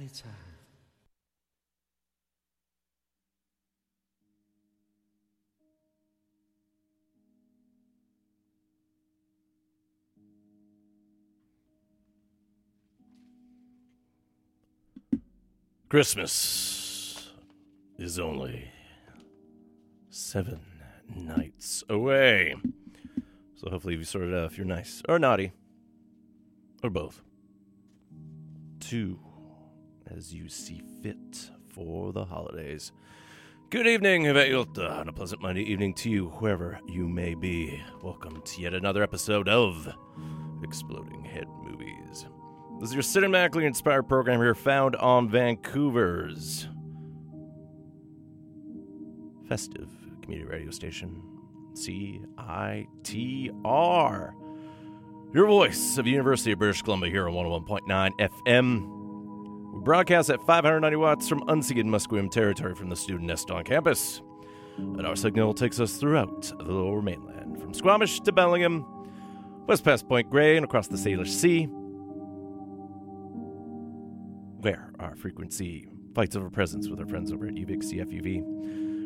Anytime. Christmas is only seven nights away. So hopefully you sorted out if you're nice or naughty or both. Two, as you see fit for the holidays. Good evening, Hevayota, and a pleasant Monday evening to you, wherever you may be. Welcome to yet another episode of Exploding Head Movies. This is your cinematically inspired program here found on Vancouver's festive community radio station, CITR. Your voice of University of British Columbia here on 101.9 FM. We broadcast at 590 watts from unceded Musqueam territory from the student nest on campus. And our signal takes us throughout the lower mainland, from Squamish to Bellingham, west past Point Grey, and across the Salish Sea, where our frequency fights over presence with our friends over at UVic CFUV,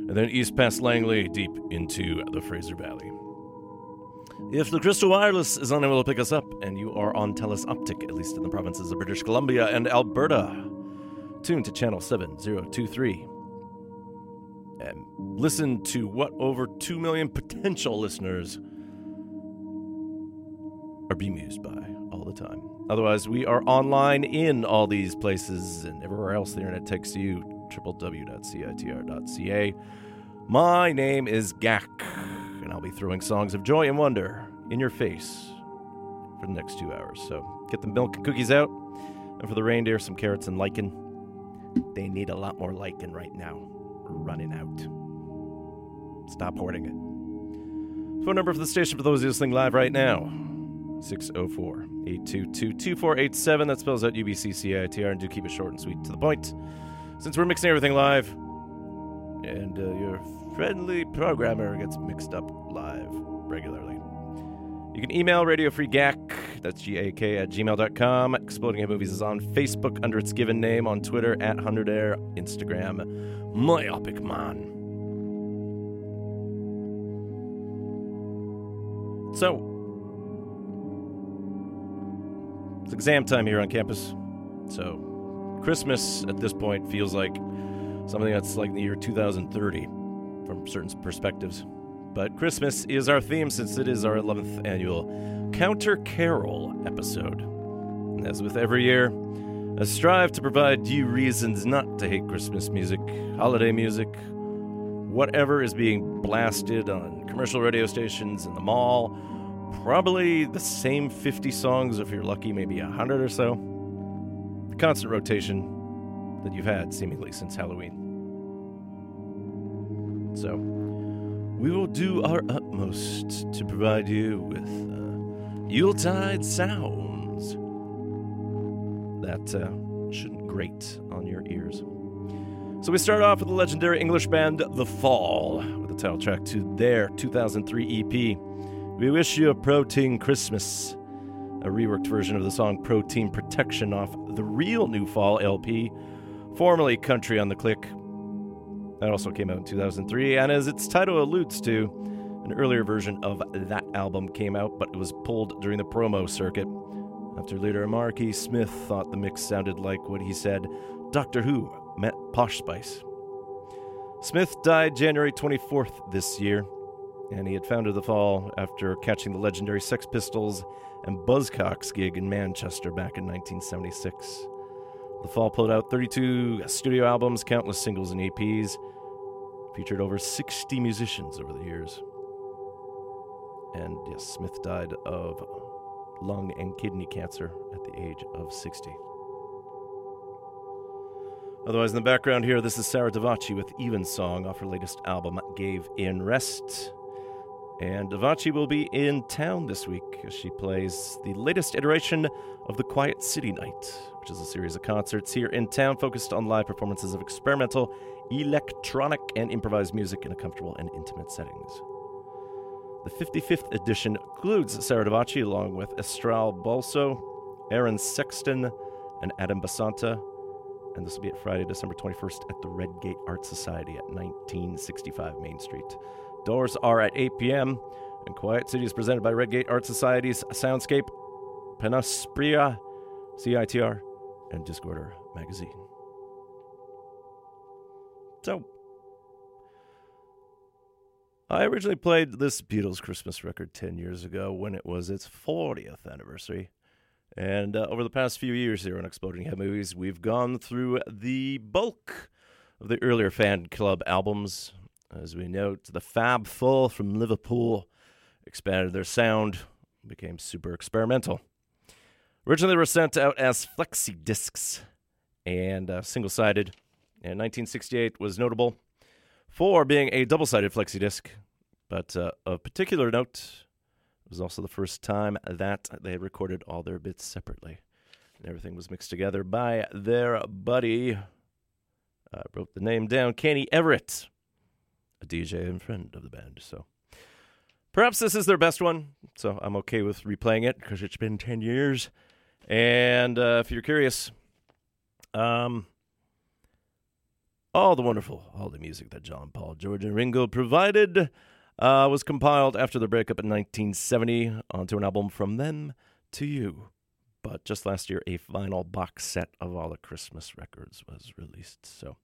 and then east past Langley, deep into the Fraser Valley. If the Crystal Wireless is unable to pick us up, and you are on Telus Optic, at least in the provinces of British Columbia and Alberta, tune to channel 7023 and listen to what over 2 million potential listeners are bemused by all the time. Otherwise, we are online in all these places and everywhere else the internet takes you www.citr.ca. My name is Gak, and I'll be throwing songs of joy and wonder in your face for the next two hours. So get the milk and cookies out, and for the reindeer, some carrots and lichen. They need a lot more lichen right now. We're running out. Stop hoarding it. Phone number for the station for those listening live right now 604 822 2487. That spells out UBCCITR, and do keep it short and sweet to the point. Since we're mixing everything live, and uh, your friendly programmer gets mixed up live regularly. You can email Radio Free Gak, that's G A K, at gmail.com. Exploding Head Movies is on Facebook under its given name, on Twitter at 100 Air, Instagram, Myopic Man. So, it's exam time here on campus. So, Christmas at this point feels like something that's like the year 2030 from certain perspectives. But Christmas is our theme since it is our 11th annual Counter Carol episode. As with every year, I strive to provide you reasons not to hate Christmas music, holiday music, whatever is being blasted on commercial radio stations in the mall. Probably the same 50 songs, if you're lucky, maybe 100 or so. The constant rotation that you've had seemingly since Halloween. So, we will do our utmost to provide you with uh, Yuletide sounds that uh, shouldn't grate on your ears. So, we start off with the legendary English band The Fall with the title track to their 2003 EP. We wish you a protein Christmas, a reworked version of the song Protein Protection off the real New Fall LP, formerly Country on the Click. That also came out in 2003, and as its title alludes to, an earlier version of that album came out, but it was pulled during the promo circuit. After leader Marky Smith thought the mix sounded like what he said Doctor Who met Posh Spice. Smith died January 24th this year, and he had founded The Fall after catching the legendary Sex Pistols and Buzzcocks gig in Manchester back in 1976. The Fall put out 32 uh, studio albums, countless singles and EPs, featured over 60 musicians over the years. And yes, Smith died of lung and kidney cancer at the age of 60. Otherwise, in the background here, this is Sarah Davachi with Evensong off her latest album, Gave in Rest. And Davachi will be in town this week as she plays the latest iteration of the Quiet City Night, which is a series of concerts here in town focused on live performances of experimental, electronic, and improvised music in a comfortable and intimate settings. The 55th edition includes Sarah Davachi along with Estral Balso, Aaron Sexton, and Adam Basanta. And this will be at Friday, December 21st at the Redgate Art Society at 1965 Main Street. Doors are at 8 p.m. And Quiet City is presented by Redgate Art Society's Soundscape, Panaspria, CITR, and Discorder magazine. So, I originally played this Beatles Christmas record 10 years ago when it was its 40th anniversary. And uh, over the past few years here on Exploding Head Movies, we've gone through the bulk of the earlier fan club albums. As we note, the Fab Four from Liverpool expanded their sound, became super experimental. Originally, they were sent out as flexi discs and uh, single sided. And 1968 was notable for being a double sided flexi disc. But uh, of particular note, it was also the first time that they recorded all their bits separately. And everything was mixed together by their buddy, uh, wrote the name down, Kenny Everett, a DJ and friend of the band. So perhaps this is their best one. So I'm okay with replaying it because it's been 10 years. And uh, if you're curious, um, all the wonderful, all the music that John, Paul, George, and Ringo provided uh, was compiled after the breakup in 1970 onto an album from them to you. But just last year, a vinyl box set of all the Christmas records was released. So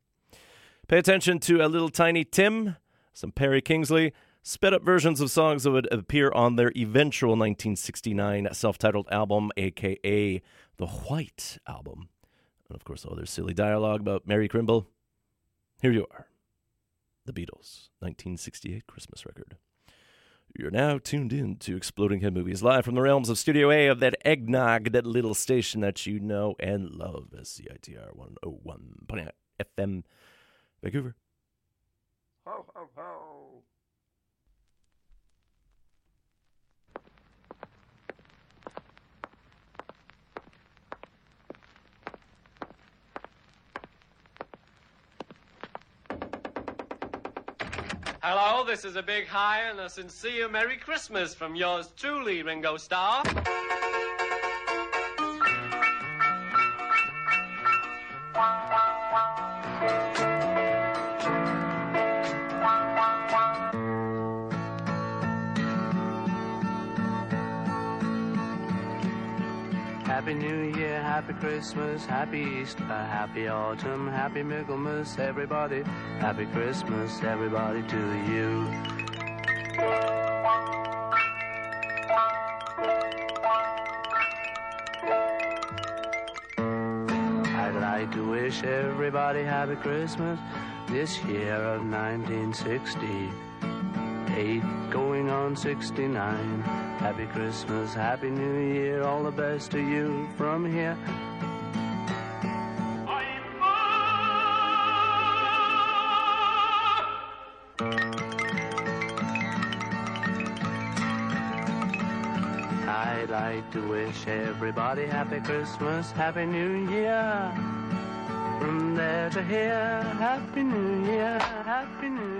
pay attention to a little tiny Tim, some Perry Kingsley, sped up versions of songs that would appear on their eventual 1969 self titled album, aka the White Album. And of course, all their silly dialogue about Mary Crimble. Here you are The Beatles, 1968 Christmas record. You're now tuned in to Exploding Head Movies, live from the realms of Studio A of that eggnog, that little station that you know and love, CITR 101.9 FM, Vancouver. Ho, ho, ho. Hello, this is a big hi and a sincere Merry Christmas from yours truly, Ringo Starr. Happy Christmas, Happy Easter, Happy Autumn, Happy Michaelmas, everybody. Happy Christmas, everybody to you. I'd like to wish everybody Happy Christmas this year of 1968, going on 69. Happy Christmas, Happy New Year, all the best to you from here. I'd like to wish everybody Happy Christmas, Happy New Year. From there to here, Happy New Year, Happy New Year,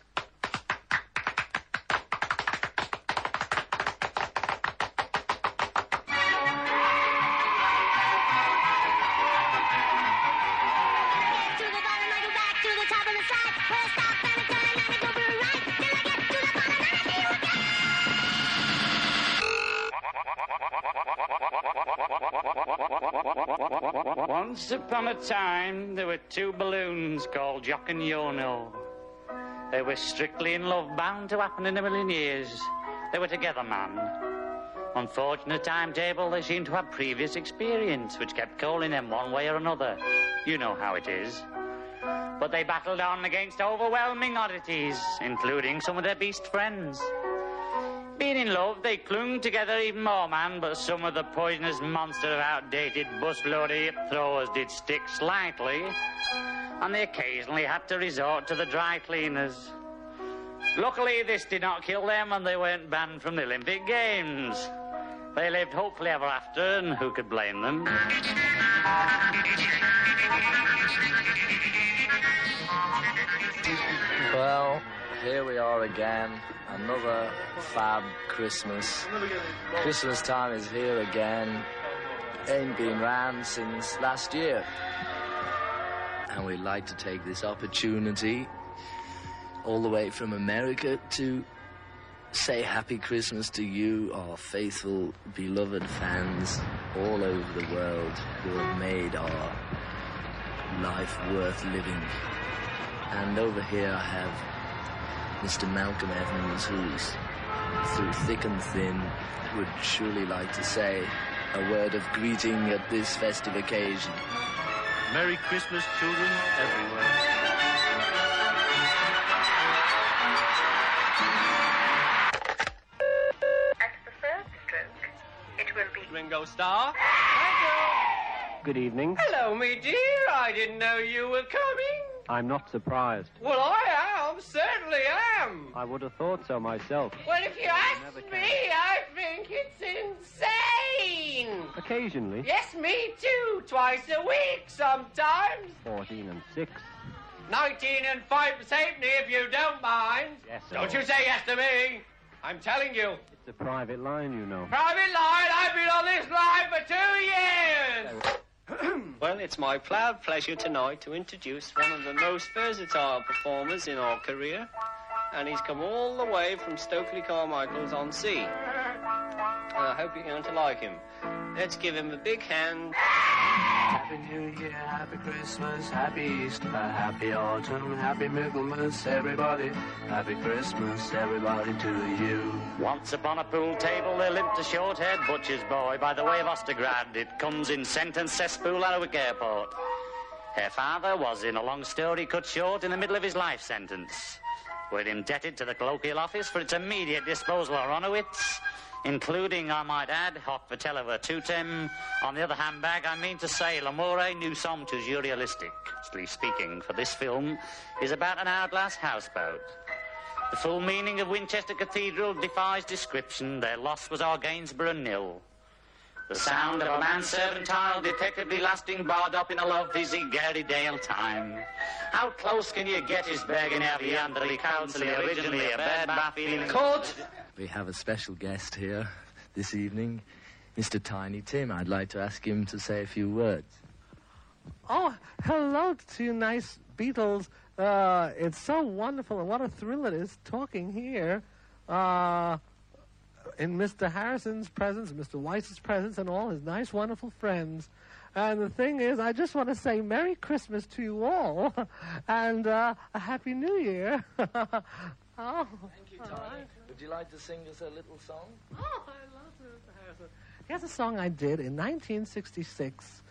Once upon a time, there were two balloons called Jock and Yono. They were strictly in love, bound to happen in a million years. They were together, man. Unfortunate timetable, they seemed to have previous experience, which kept calling them one way or another. You know how it is. But they battled on against overwhelming oddities, including some of their beast friends. In love, they clung together even more, man, but some of the poisonous monster of outdated busload hip throwers did stick slightly, and they occasionally had to resort to the dry cleaners. Luckily, this did not kill them, and they weren't banned from the Olympic Games. They lived hopefully ever after, and who could blame them? Well, here we are again. Another fab Christmas. Christmas time is here again. Ain't been round since last year. And we'd like to take this opportunity, all the way from America, to say Happy Christmas to you, our faithful, beloved fans all over the world who have made our life worth living. And over here I have Mr. Malcolm Evans, who's through thick and thin would surely like to say a word of greeting at this festive occasion. Merry Christmas, children, everywhere. At the first stroke, it will be Ringo Starr. Good evening. Hello, me dear. I didn't know you were coming. I'm not surprised. Well, I am. Certainly am. I would have thought so myself. Well, if you ask me, I think it's insane. Occasionally, Yes, me too. Twice a week sometimes. 14 and 6. Nineteen and five halfpenny if you don't mind. Yes, sir. Don't you say yes to me. I'm telling you. It's a private line, you know. Private line, I've been on this line for two years. Well, it's my proud pleasure tonight to introduce one of the most versatile performers in our career. And he's come all the way from Stokely Carmichael's on sea. And I hope you're going to like him. Let's give him a big hand. Happy New Year, Happy Christmas, Happy Easter, Happy Autumn, Happy Michaelmas, everybody. Happy Christmas, everybody to you. Once upon a pool table there limped a short-haired butcher's boy by the way of Ostergrad. It comes in sentence cesspool at Wick Airport. Her father was, in a long story cut short, in the middle of his life sentence. We're indebted to the colloquial office for its immediate disposal of Ronowitz, including, I might add, Hoc Vitello Virtutem. On the other hand, bag, I mean to say, L'amore toujours realistic. Strictly speaking, for this film is about an hourglass houseboat. The full meaning of Winchester Cathedral defies description. Their loss was our Gainsborough nil. The sound of a manservant tile detectably lasting barred up in a lovely Gary Dale time. How close can you get his begging out the council originally a bad bath feeling court? We have a special guest here this evening, Mr. Tiny Tim. I'd like to ask him to say a few words. Oh, hello to you, nice Beatles. Uh, it's so wonderful, and what a thrill it is talking here uh, in Mr. Harrison's presence, Mr. Weiss's presence, and all his nice, wonderful friends. And the thing is, I just want to say Merry Christmas to you all, and uh, a Happy New Year. oh, Thank you, Tiny. Would you like to sing us a little song? Oh, I love Mr. Harrison. Here's a song I did in 1966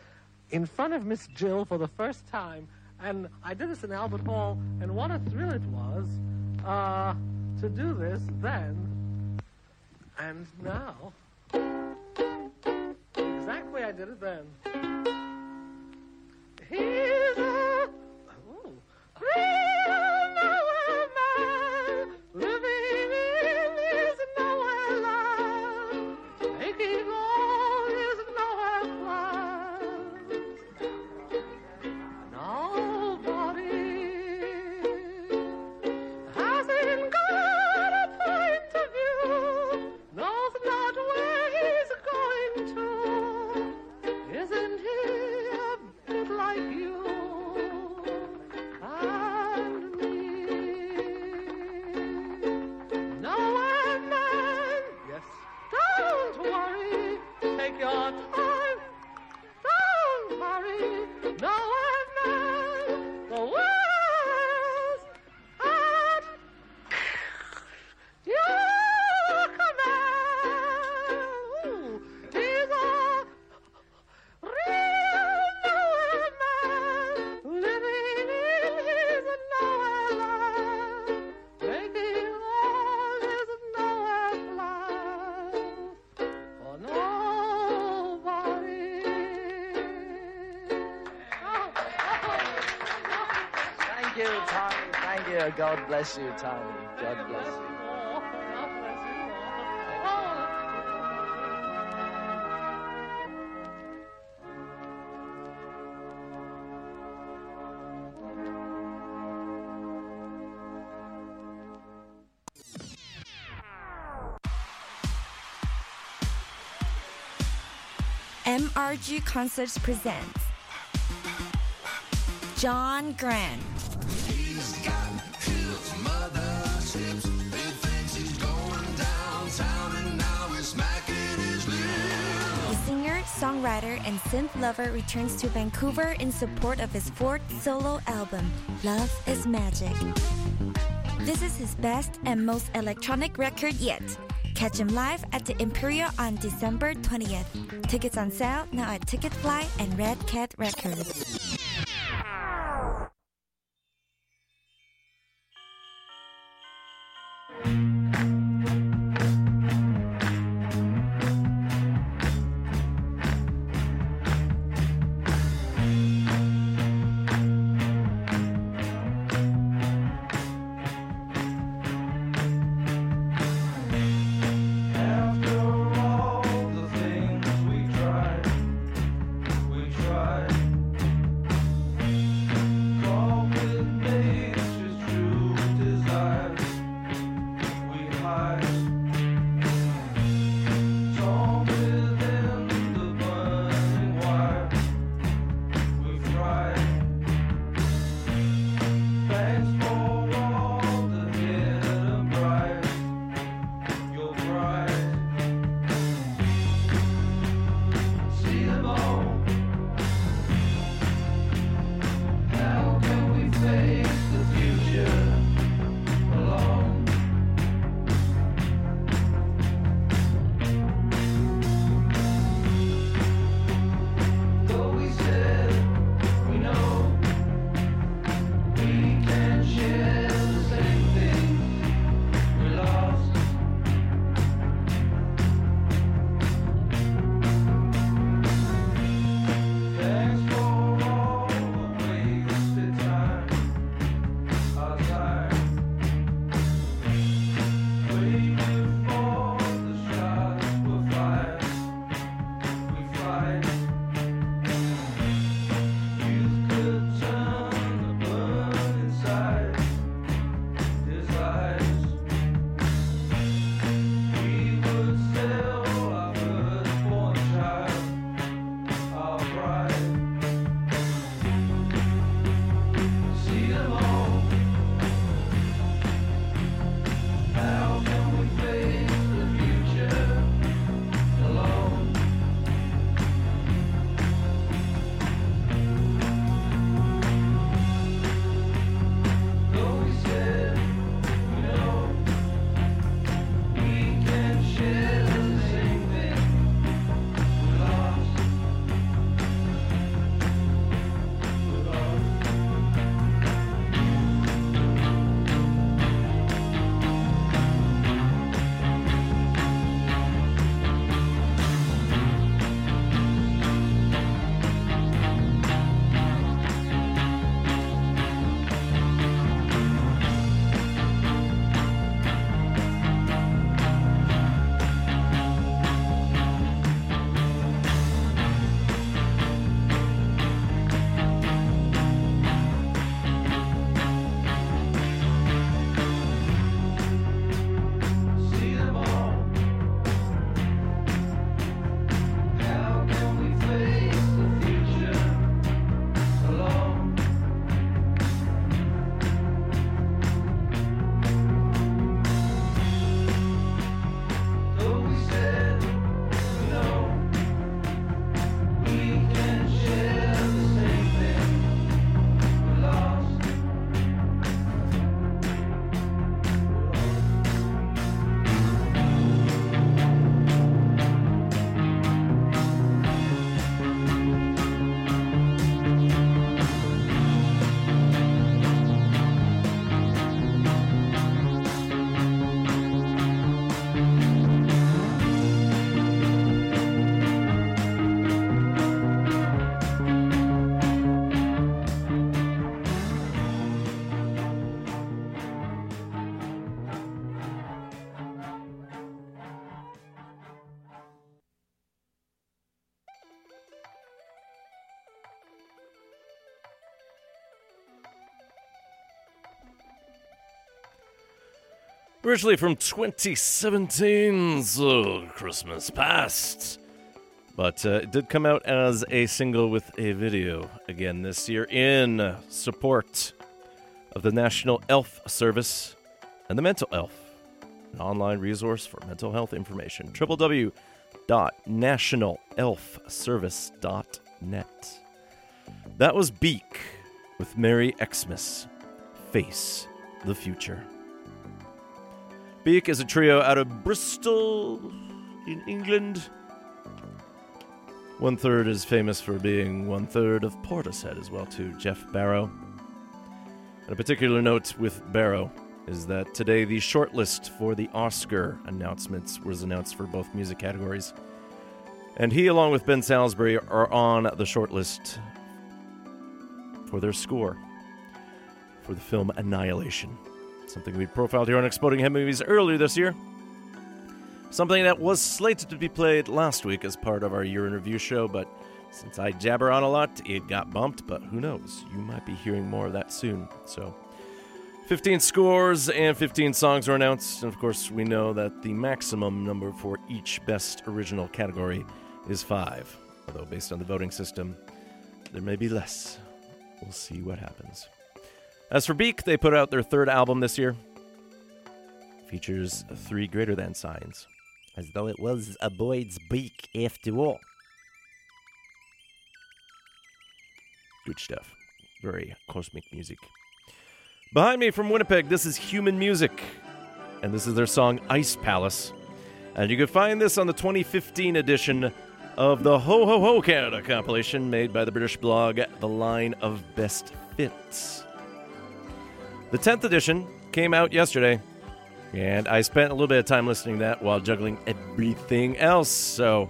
in front of Miss Jill for the first time. And I did this in Albert Hall, and what a thrill it was uh, to do this then and now. exactly I did it then. Here's a bless you, Tiny. God bless you. MRG Concerts presents John Grant. Songwriter, and synth lover returns to Vancouver in support of his fourth solo album, Love is Magic. This is his best and most electronic record yet. Catch him live at the Imperial on December 20th. Tickets on sale now at Ticketfly and Red Cat Records. Originally from 2017's uh, Christmas Past. But uh, it did come out as a single with a video again this year in support of the National ELF Service and the Mental ELF, an online resource for mental health information. www.nationalelfservice.net. That was Beak with Merry Xmas. Face the future. Beak is a trio out of Bristol in England. One third is famous for being one third of Portishead as well, too, Geoff Barrow. And a particular note with Barrow is that today the shortlist for the Oscar announcements was announced for both music categories. And he, along with Ben Salisbury, are on the shortlist for their score for the film Annihilation. Something we profiled here on Exploding Head Movies earlier this year. Something that was slated to be played last week as part of our year in review show, but since I jabber on a lot, it got bumped, but who knows? You might be hearing more of that soon. So, 15 scores and 15 songs were announced, and of course, we know that the maximum number for each best original category is five. Although, based on the voting system, there may be less. We'll see what happens. As for Beak, they put out their third album this year. Features three greater than signs. As though it was a Boyd's beak after all. Good stuff. Very cosmic music. Behind me from Winnipeg, this is Human Music. And this is their song Ice Palace. And you can find this on the 2015 edition of the Ho Ho Ho Canada compilation made by the British blog The Line of Best Fits. The 10th edition came out yesterday, and I spent a little bit of time listening to that while juggling everything else. So,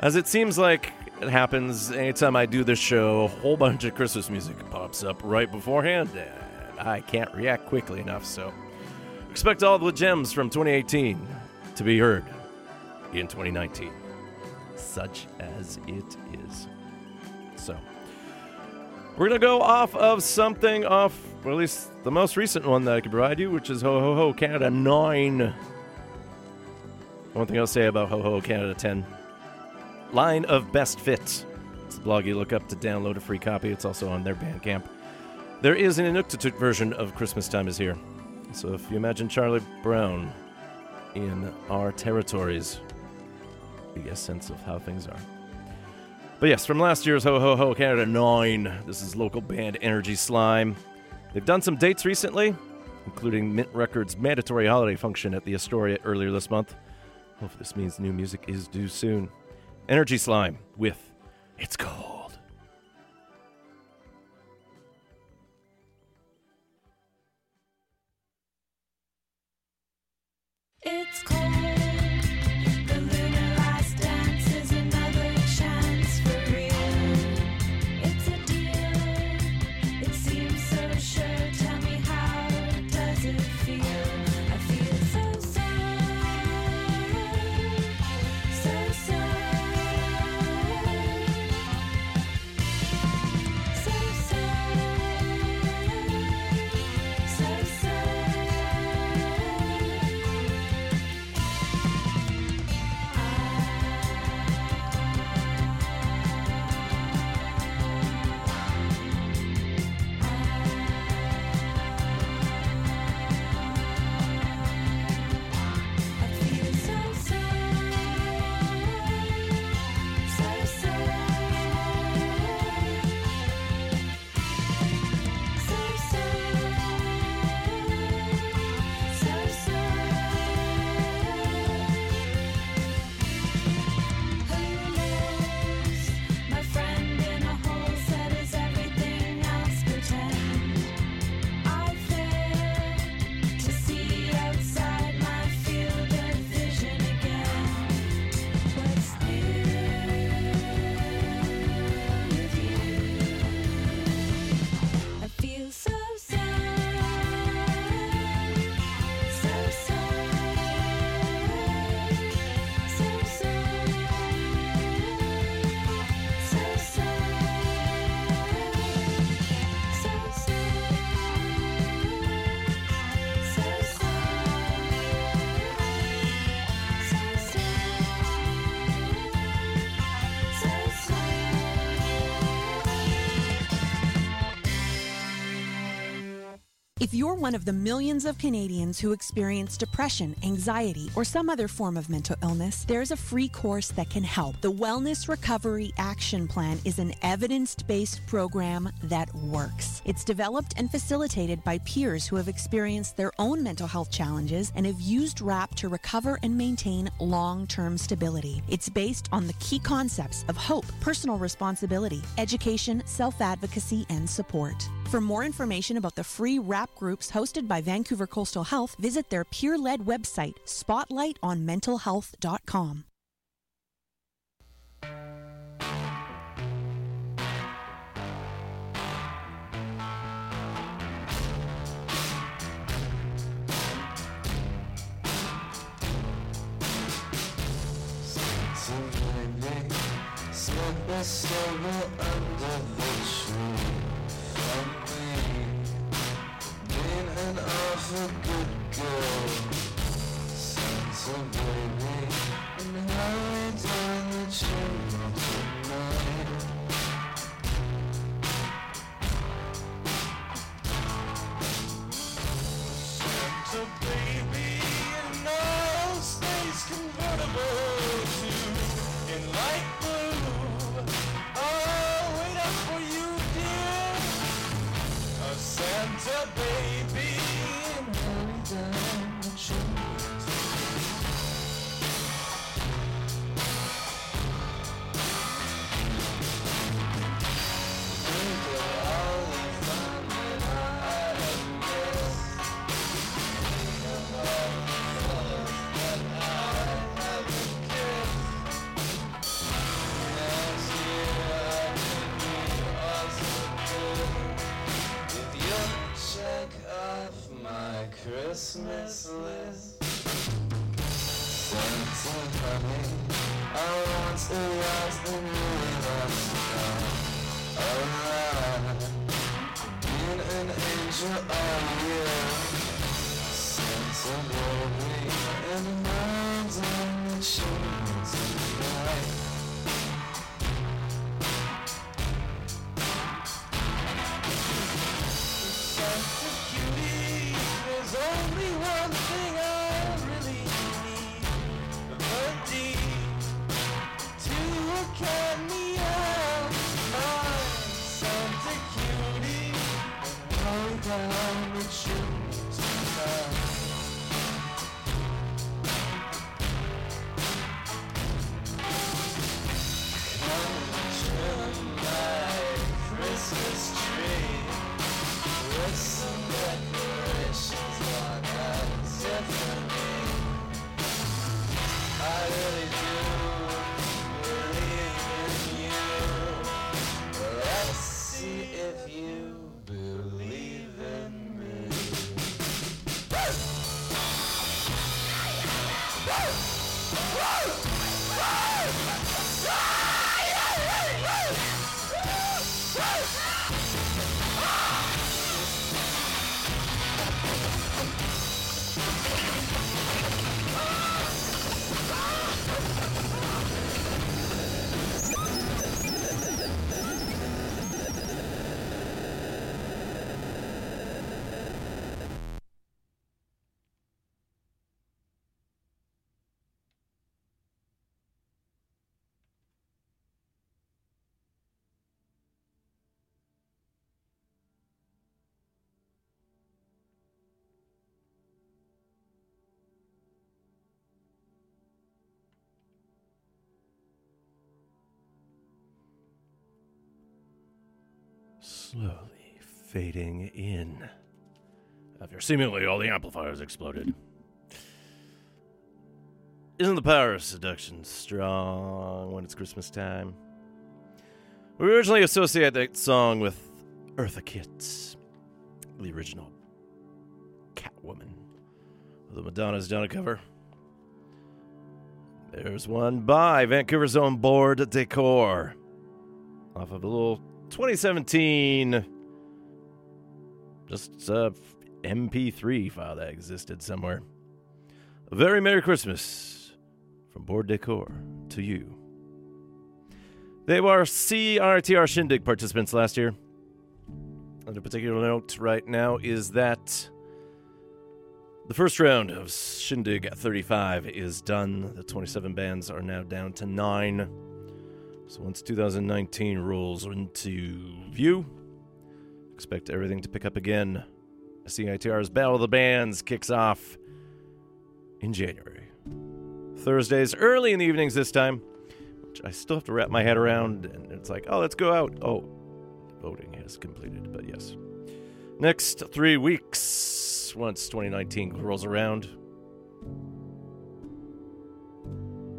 as it seems like it happens anytime I do this show, a whole bunch of Christmas music pops up right beforehand, and I can't react quickly enough. So, expect all the gems from 2018 to be heard in 2019, such as it is. So, we're going to go off of something off, or at least the most recent one that I could provide you, which is Ho Ho Ho Canada 9. One thing I'll say about Ho Ho Canada 10 line of best fits. It's the blog you look up to download a free copy. It's also on their Bandcamp. There is an Inuktitut version of Christmas Time is Here. So if you imagine Charlie Brown in our territories, you get a sense of how things are. But yes, from last year's Ho Ho Ho Canada 9, this is local band Energy Slime. They've done some dates recently, including Mint Records' mandatory holiday function at the Astoria earlier this month. Hopefully, this means new music is due soon. Energy Slime with It's Cold. If you're one of the millions of Canadians who experience depression, anxiety, or some other form of mental illness, there's a free course that can help. The Wellness Recovery Action Plan is an evidence based program that works. It's developed and facilitated by peers who have experienced their own mental health challenges and have used WRAP to recover and maintain long term stability. It's based on the key concepts of hope, personal responsibility, education, self advocacy, and support. For more information about the free WRAP groups hosted by Vancouver Coastal Health, visit their peer led website, spotlightonmentalhealth.com. Under the tree Being an awful good girl, Santa baby, and hurry down the chimney Christmas list, Santa honey, I want a rise and really sky. Alright, being an angel all year, Santa baby, and miles on the chimney tonight. Slowly fading in. After seemingly all the amplifiers exploded. Isn't the power of seduction strong when it's Christmas time? We originally associate that song with Eartha Kitt, the original Catwoman the Madonna's Donna cover. There's one by Vancouver's own Bored Décor off of a little 2017 just uh, a MP3 file that existed somewhere. A very Merry Christmas from Bored Décor to you. They were CITR Shindig participants last year. On a particular note right now is that the first round of Shindig 35 is done. The 27 bands are now down to nine. So once 2019 rolls into view, expect everything to pick up again. CITR's Battle of the Bands kicks off in January. Thursdays, early in the evenings this time, which I still have to wrap my head around. And it's like, oh, let's go out. Oh, voting has completed, but yes. Next three weeks, once 2019 rolls around,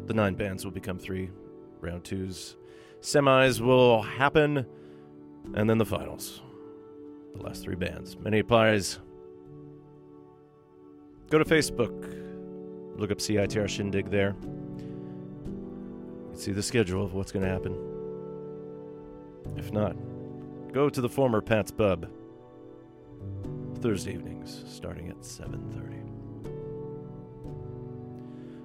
the nine bands will become three. Round twos, semis will happen, and then the finals. The last three bands. Many applies. Go to Facebook, look up CITR Shindig there. You can see the schedule of what's going to happen. If not, go to the former Pat's Pub. Thursday evenings, starting at 7:30.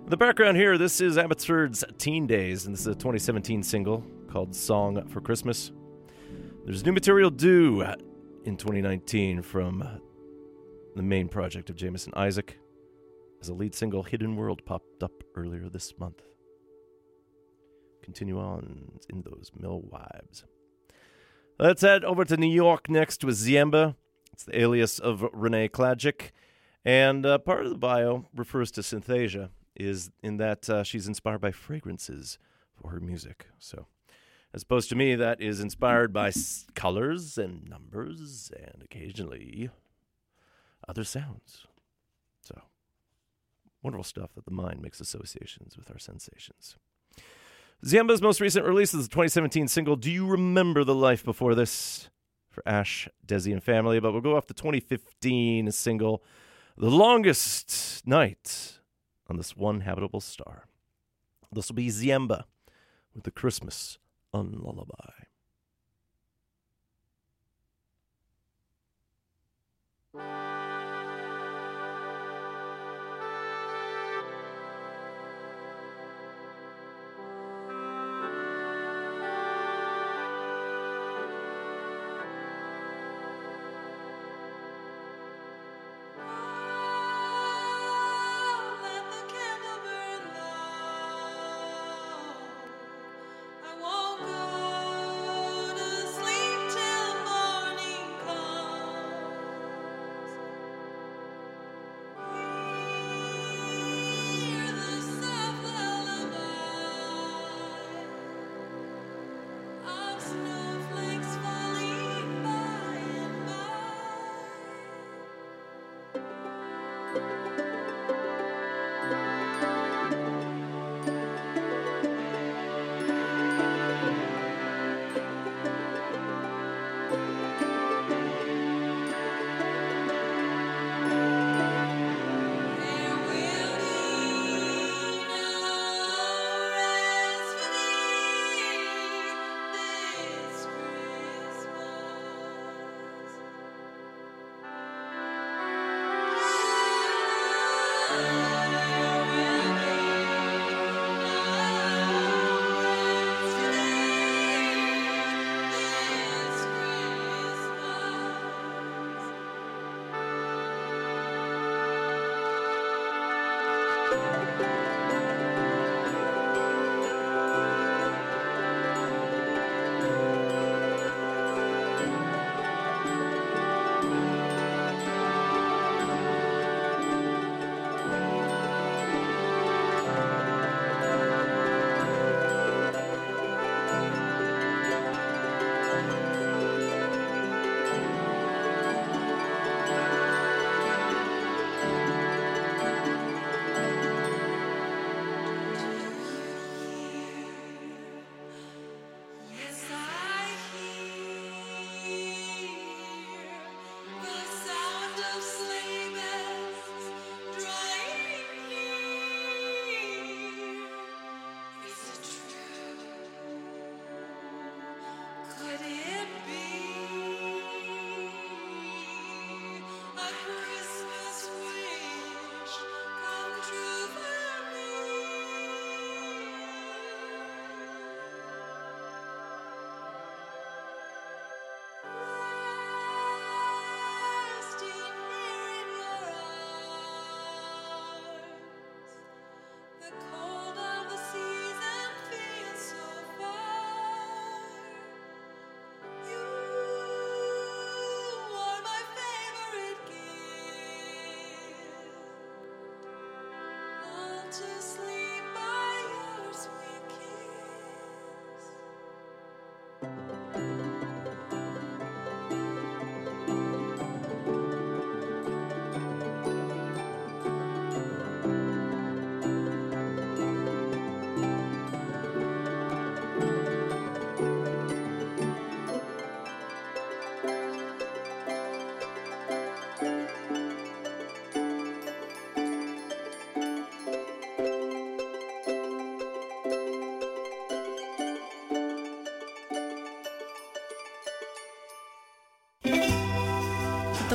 The background here, this is Abbotsford's Teen Daze, and this is a 2017 single called Song for Christmas. There's new material due in 2019 from the main project of Jamison Isaak as a lead single Hidden World popped up earlier this month. Continue on in those mill wives. Let's head over to New York next with Ziemba. It's the alias of René Kladzyk. And uh, part of the bio refers to Synesthesia, is in that uh, she's inspired by fragrances for her music. So, as opposed to me, that is inspired by s- colors and numbers and occasionally other sounds. So, wonderful stuff that the mind makes associations with our sensations. Ziemba's most recent release is the 2017 single Do You Remember the Life Before This? for Ash, Desi, and family. But we'll go off the 2015 single The Longest Night on this one habitable star. This will be Ziemba with the Christmas Unlullaby.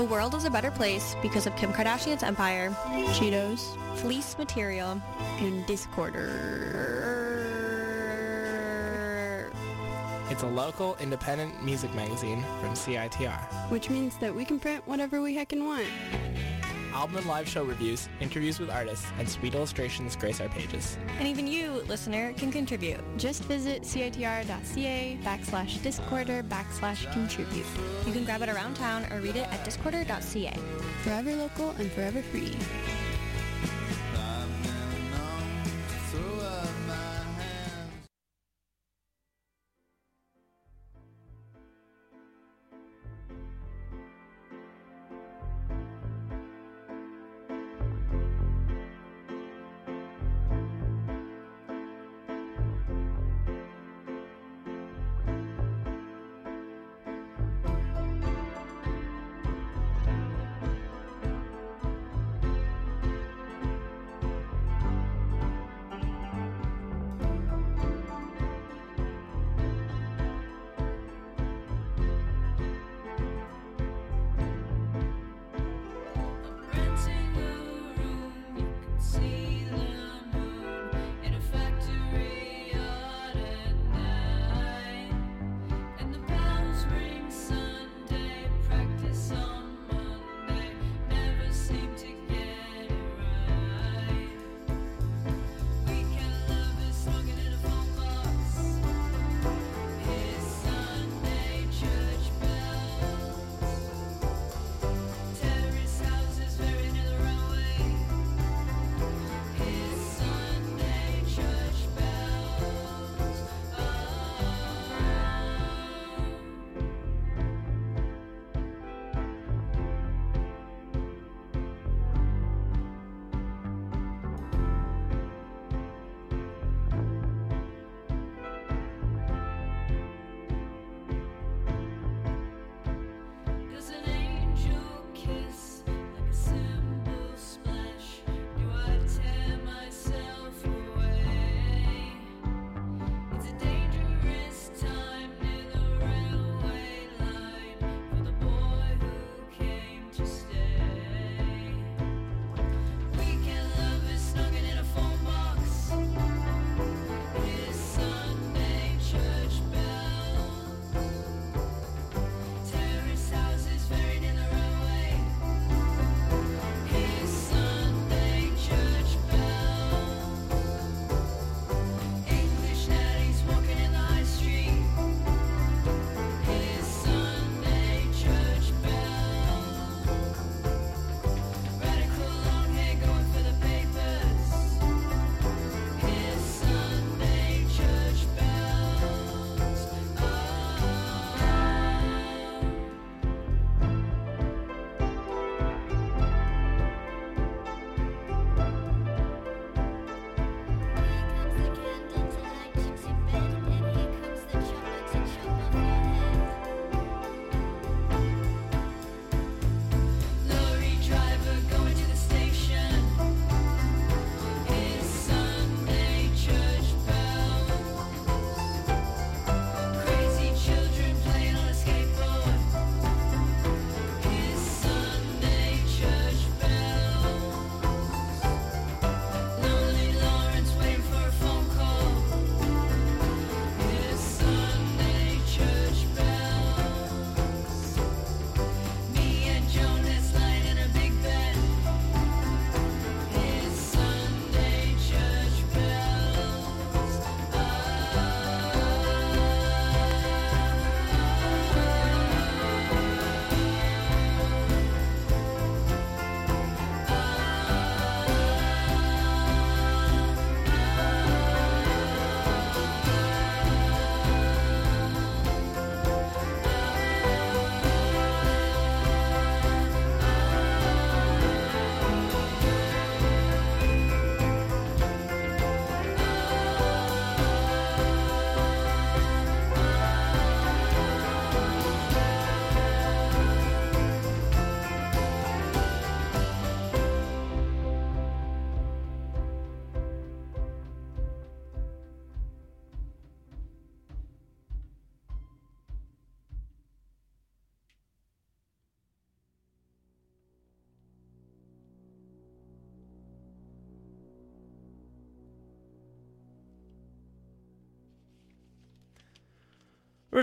World is a better place because of Kim Kardashian's empire, Cheetos, fleece material, and Discorder. It's a local independent music magazine from CITR. Which means that we can print whatever we heckin' want. Album and live show reviews, interviews with artists, and sweet illustrations grace our pages. and even you, listener, can contribute. Just visit citr.ca backslash discorder backslash contribute. You can grab it around town or read it at discorder.ca. Forever local and forever free.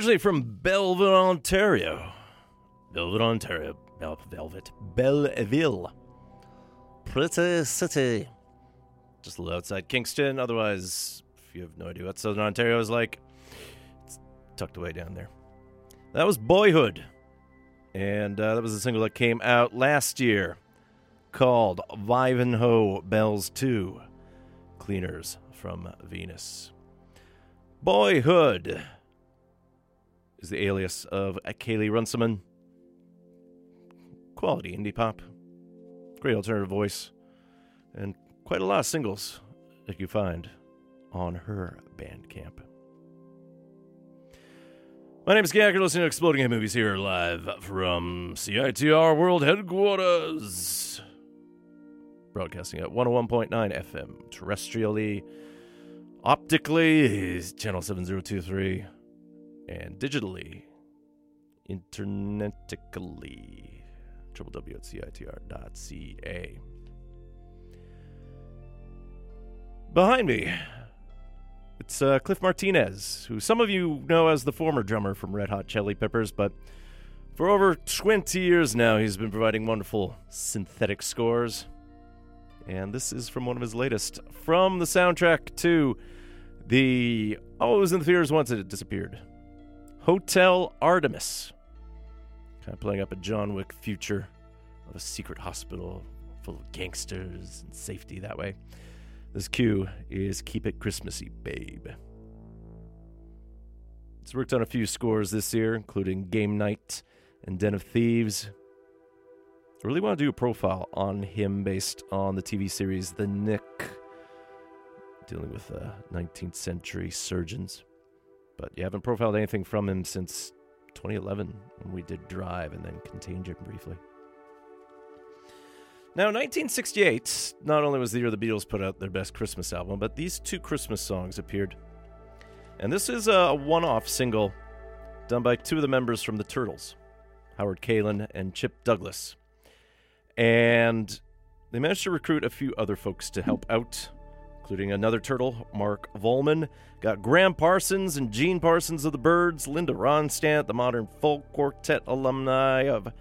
Originally from Belleville, Ontario. Velvet, Ontario. Bel- Velvet. Belleville. Pretty city. Just a little outside Kingston. Otherwise, if you have no idea what Southern Ontario is like, it's tucked away down there. That was Boyhood. And uh, that was a single that came out last year called Wivenhoe Bells 2 Cleaners from Venus. Boyhood is the alias of Caylie Runciman. Quality indie pop. Great alternative voice. And quite a lot of singles that you find on her Bandcamp. My name is Gak. You're listening to Exploding Head Movies here live from CITR World Headquarters. Broadcasting at 101.9 FM terrestrially, optically channel 7023, and digitally, internetically, www.citr.ca. Behind me, it's uh, Cliff Martinez, who some of you know as the former drummer from Red Hot Chili Peppers, but for over 20 years now, he's been providing wonderful synthetic scores. And this is from one of his latest, from the soundtrack to the. Oh, it was in the theaters once, it disappeared. Hotel Artemis. Kind of playing up a John Wick future of a secret hospital full of gangsters and safety that way. This cue is Keep It Christmassy, Babe. He's worked on a few scores this year, including Game Night and Den of Thieves. I really want to do a profile on him based on the TV series The Knick, dealing with uh, 19th century surgeons. But you haven't profiled anything from him since 2011 when we did Drive and then Contagion briefly. Now, 1968 not only was the year the Beatles put out their best Christmas album, but these two Christmas songs appeared. And this is a one off single done by two of the members from the Turtles, Howard Kaylan and Chip Douglas. And they managed to recruit a few other folks to help out, including another turtle, Mark Volman. Got Gram Parsons and Gene Parsons of the Byrds, Linda Ronstadt, the modern folk quartet alumni of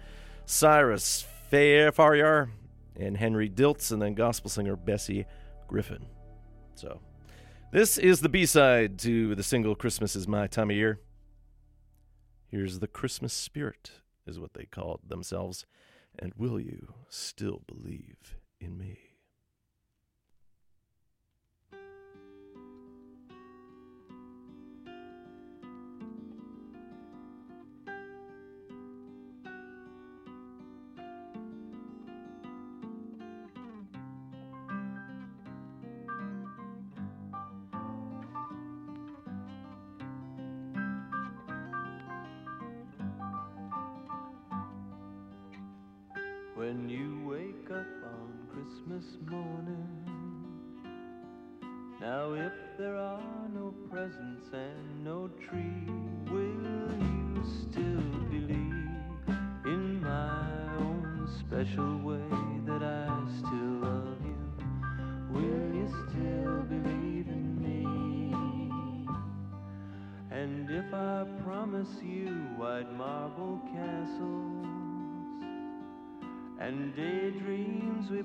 Cyrus Fair Faryar, and Henry Diltz, and then gospel singer Bessie Griffin. So, this is the B side to the single Christmas is My Time of Year. Here's the Christmas Spirit, is what they called themselves. And will you still believe in me?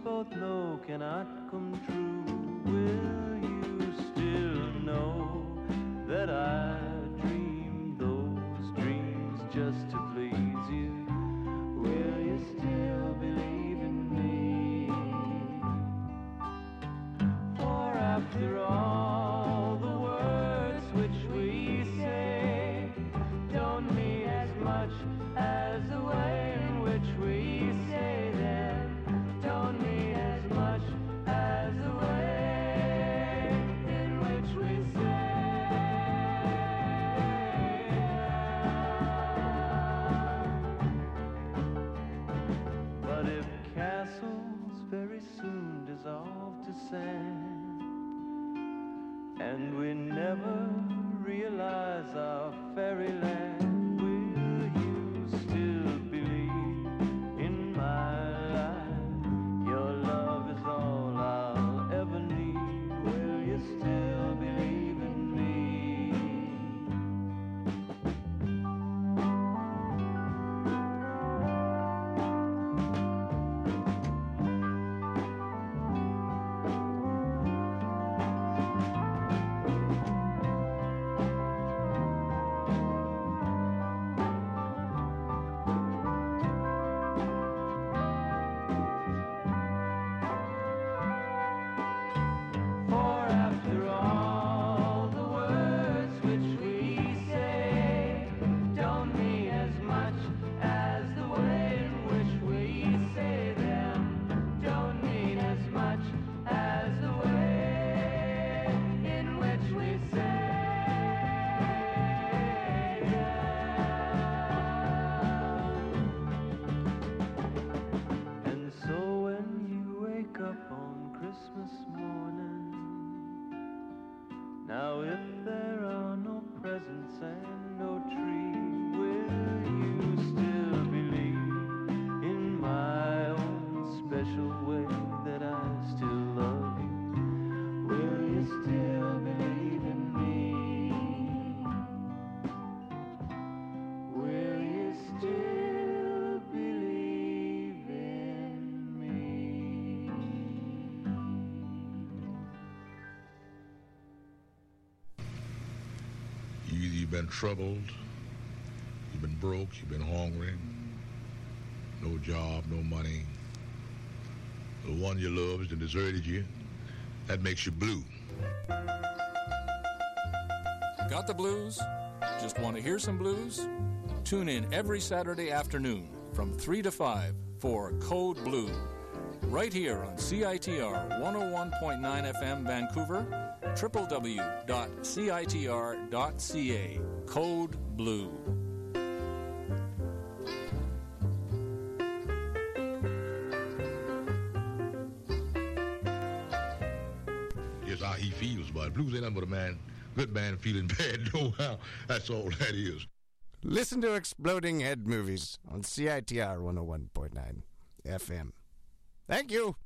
Both know cannot come true, Now if there are no presents and been troubled, you've been broke, you've been hungry, no job, no money, the one you loved and deserted you, that makes you blue. Got the blues? Just want to hear some blues? Tune in every Saturday afternoon from 3 to 5 for Code Blue, right here on CITR 101.9 FM Vancouver, www.citr.ca. Code Blue. Yes, how he feels, but blues ain't nothing a man, good man feeling bad. No how. That's all that is. Listen to Exploding Head Movies on CITR 101.9 FM. Thank you.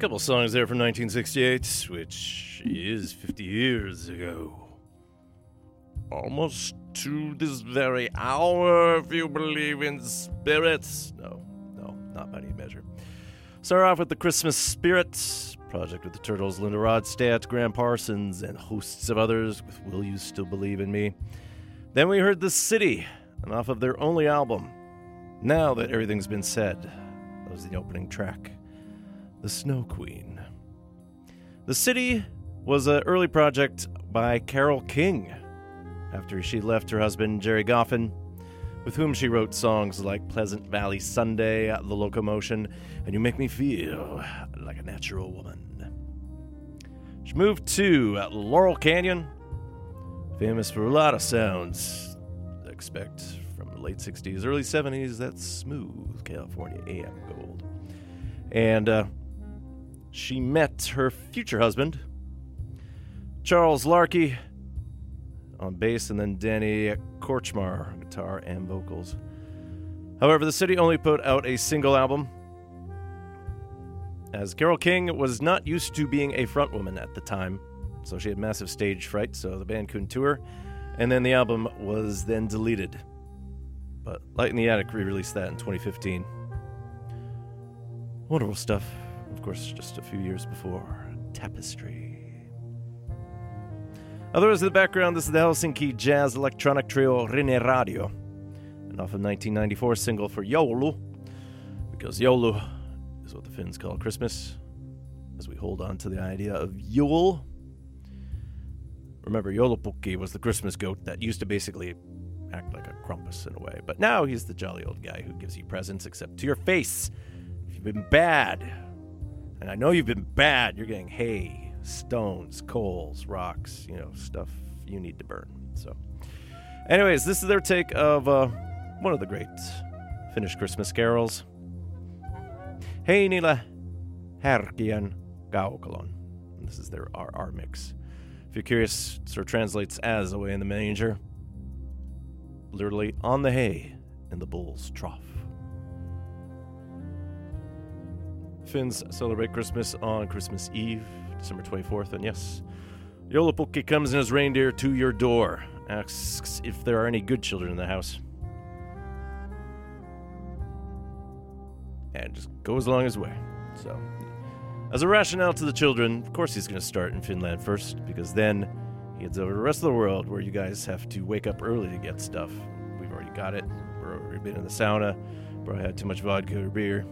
couple songs there from 1968, which is 50 years ago. Almost to this very hour, if you believe in spirits. No, no, not by any measure. Start off with the Christmas Spirit project with the Turtles, Linda Ronstadt, Gram Parsons, and hosts of others with Will You Still Believe in Me. Then we heard The City, and off of their only album, Now That Everything's Been Said. That was the opening track. The Snow Queen. The City was an early project by Carole King after she left her husband, Gerry Goffin, with whom she wrote songs like Pleasant Valley Sunday, The Locomotion, and You Make Me Feel Like a Natural Woman. She moved to Laurel Canyon, famous for a lot of sounds. I expect from the late 60s, early 70s, that's smooth California AM gold. And uh, she met her future husband, Charles Larkey, on bass, and then Danny Kortchmar on guitar and vocals. However, the city only put out a single album, as Carole King was not used to being a frontwoman at the time, so she had massive stage fright, so the band couldn't tour, and then the album was then deleted. But Light in the Attic re released that in 2015. Wonderful stuff. Of course, just a few years before Tapestry. Otherwise, in the background, this is the Helsinki jazz electronic trio Rinneradio, and off of 1994 single for Joulu, because Joulu is what the Finns call Christmas, as we hold on to the idea of Yule. Remember, Joulupukki was the Christmas goat that used to basically act like a Krampus in a way, but now he's the jolly old guy who gives you presents except to your face. If you've been bad, and I know you've been bad, you're getting hay, stones, coals, rocks, you know, stuff you need to burn. So, anyways, this is their take of uh, one of the great Finnish Christmas carols. Heinillä Härkien Kaukalon. And This is their RR mix. If you're curious, sort of translates as away in the manger. Literally on the hay in the bull's trough. Finns celebrate Christmas on Christmas Eve, December 24th, and yes, Joulupukki comes in his reindeer to your door, asks if there are any good children in the house, and just goes along his way. So, as a rationale to the children, of course he's going to start in Finland first, because then he heads over to the rest of the world where you guys have to wake up early to get stuff. We've already got it. we've already been in the sauna. Probably had too much vodka or beer.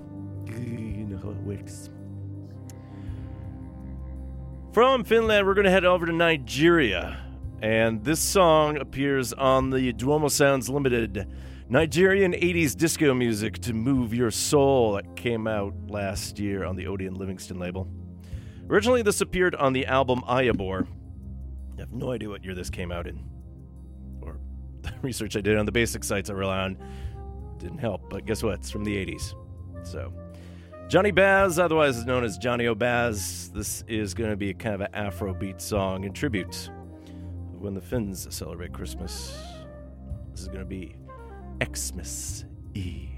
From Finland, we're going to head over to Nigeria. And this song appears on the Duomo Sounds Limited Nigerian 80s disco music to move your soul that came out last year on the Odion Livingstone label. Originally, this appeared on the album Ayabor. I have no idea what year this came out in. Or the research I did on the basic sites I rely on didn't help, but guess what? It's from the 80s. So, Johnny Baz, otherwise known as Johnny O'Baz, this is going to be a kind of an Afrobeat song in tribute when the Finns celebrate Christmas. This is going to be Xmas Eve.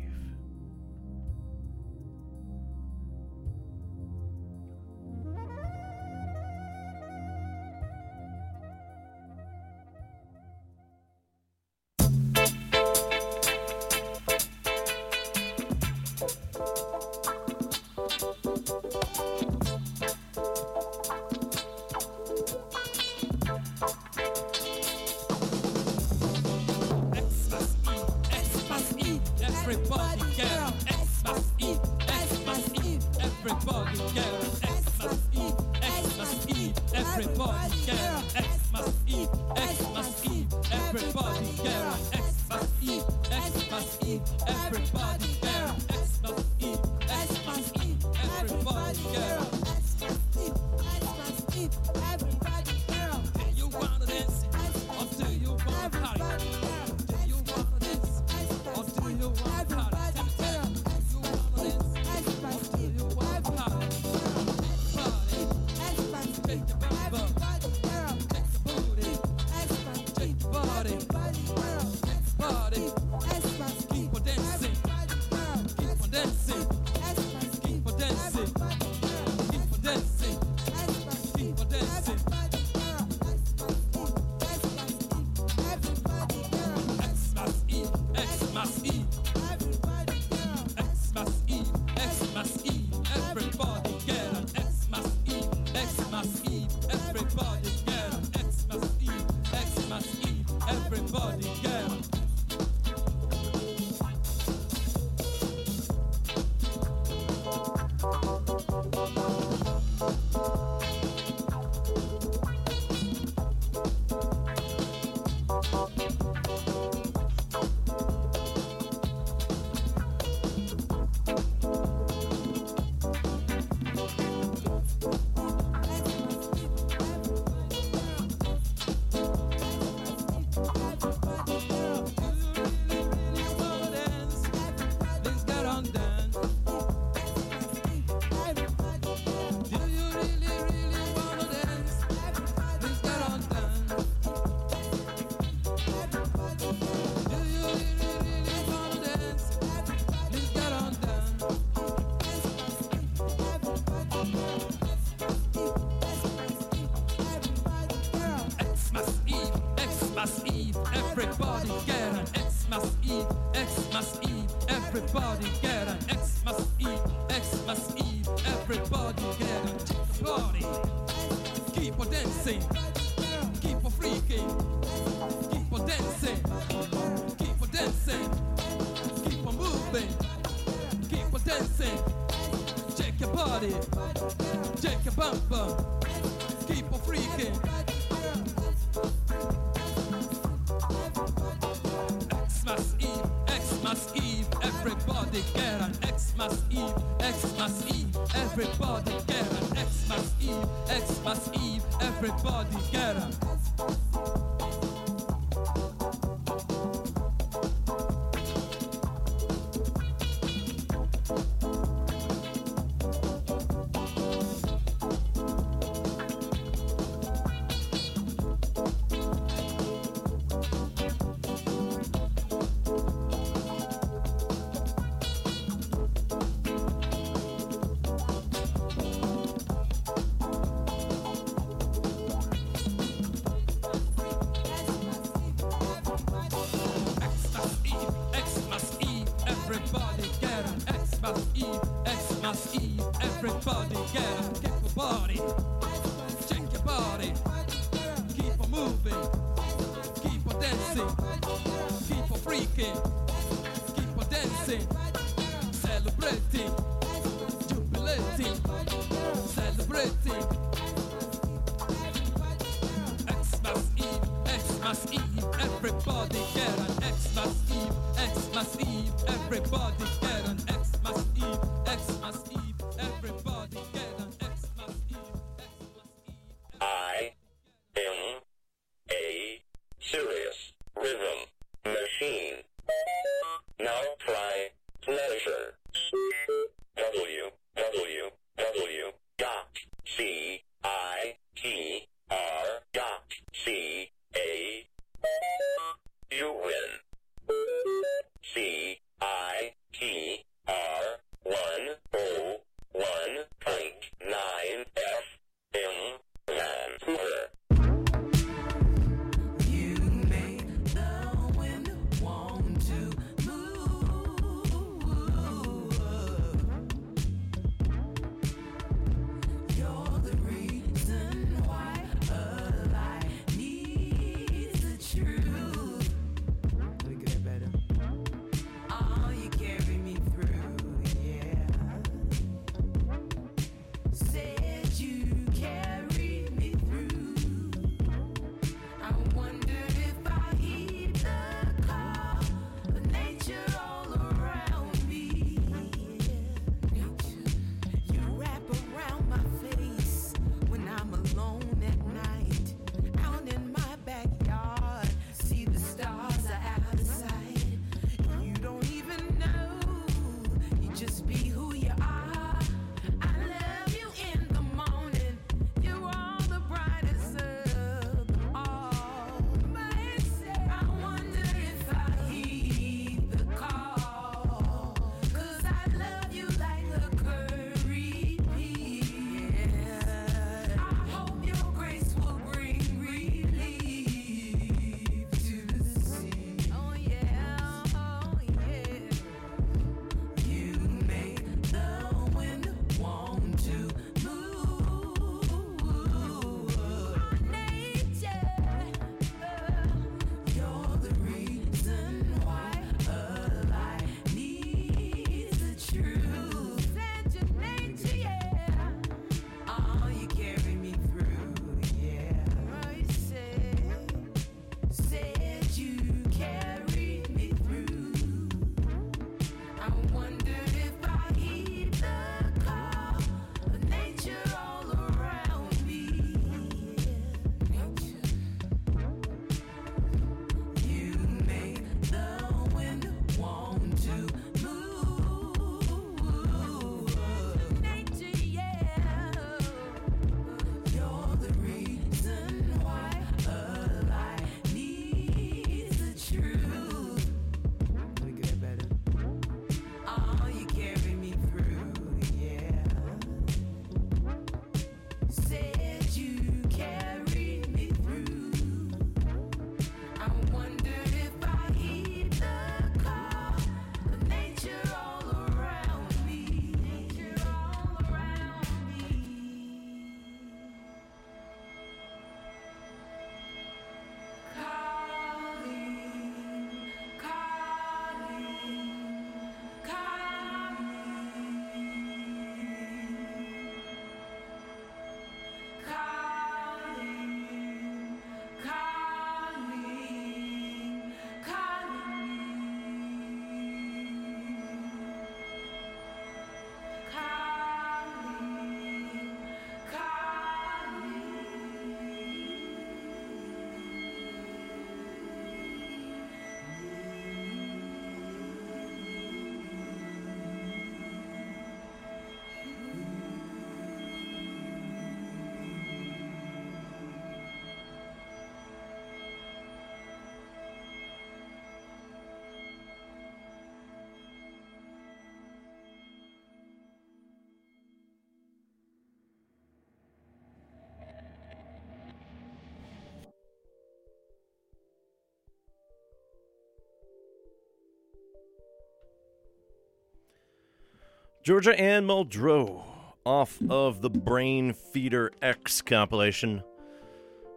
Georgia Anne Muldrow off of the Brainfeeder X compilation,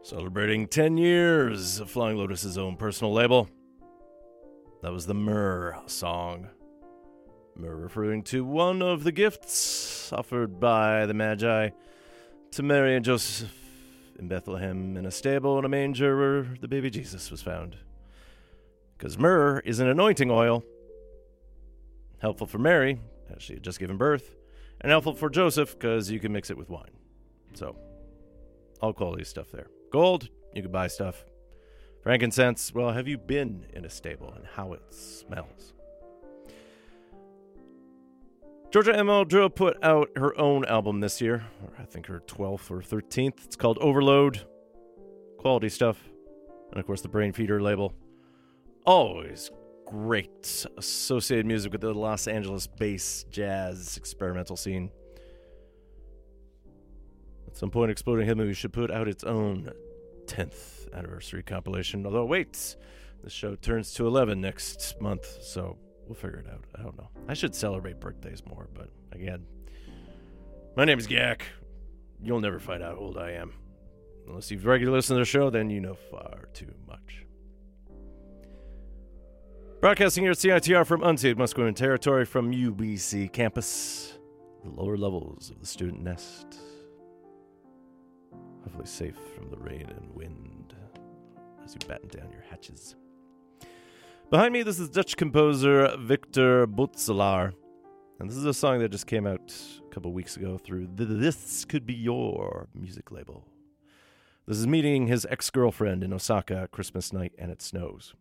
celebrating 10 years of Flying Lotus's own personal label. That was the Myrrh song. Myrrh referring to one of the gifts offered by the Magi to Mary and Joseph in Bethlehem in a stable in a manger where the baby Jesus was found. Because myrrh is an anointing oil, helpful for Mary, as she had just given birth, and helpful for Joseph because you can mix it with wine. So, all quality stuff there. Gold, you can buy stuff. Frankincense, well, have you been in a stable and how it smells? Georgia Muldrow put out her own album this year, or I think her 12th or 13th. It's called Overload. Quality stuff. And of course, the Brainfeeder label. Always great associated music with the Los Angeles bass, jazz, experimental scene. At some point, Exploding Head Movie should put out its own 10th anniversary compilation. Although, wait, the show turns to 11 next month, so we'll figure it out. I don't know. I should celebrate birthdays more, but again, my name is Gak. You'll never find out how old I am. Unless you've regularly listened to the show, then you know far too much. Broadcasting here at CITR from unceded Musqueam territory from UBC campus, the lower levels of the student nest. Hopefully safe from the rain and wind as you batten down your hatches. Behind me, this is Dutch composer Victor Butzelaar. And this is a song that just came out a couple weeks ago through This Could Be Your music label. This is meeting his ex girlfriend in Osaka Christmas night and it snows.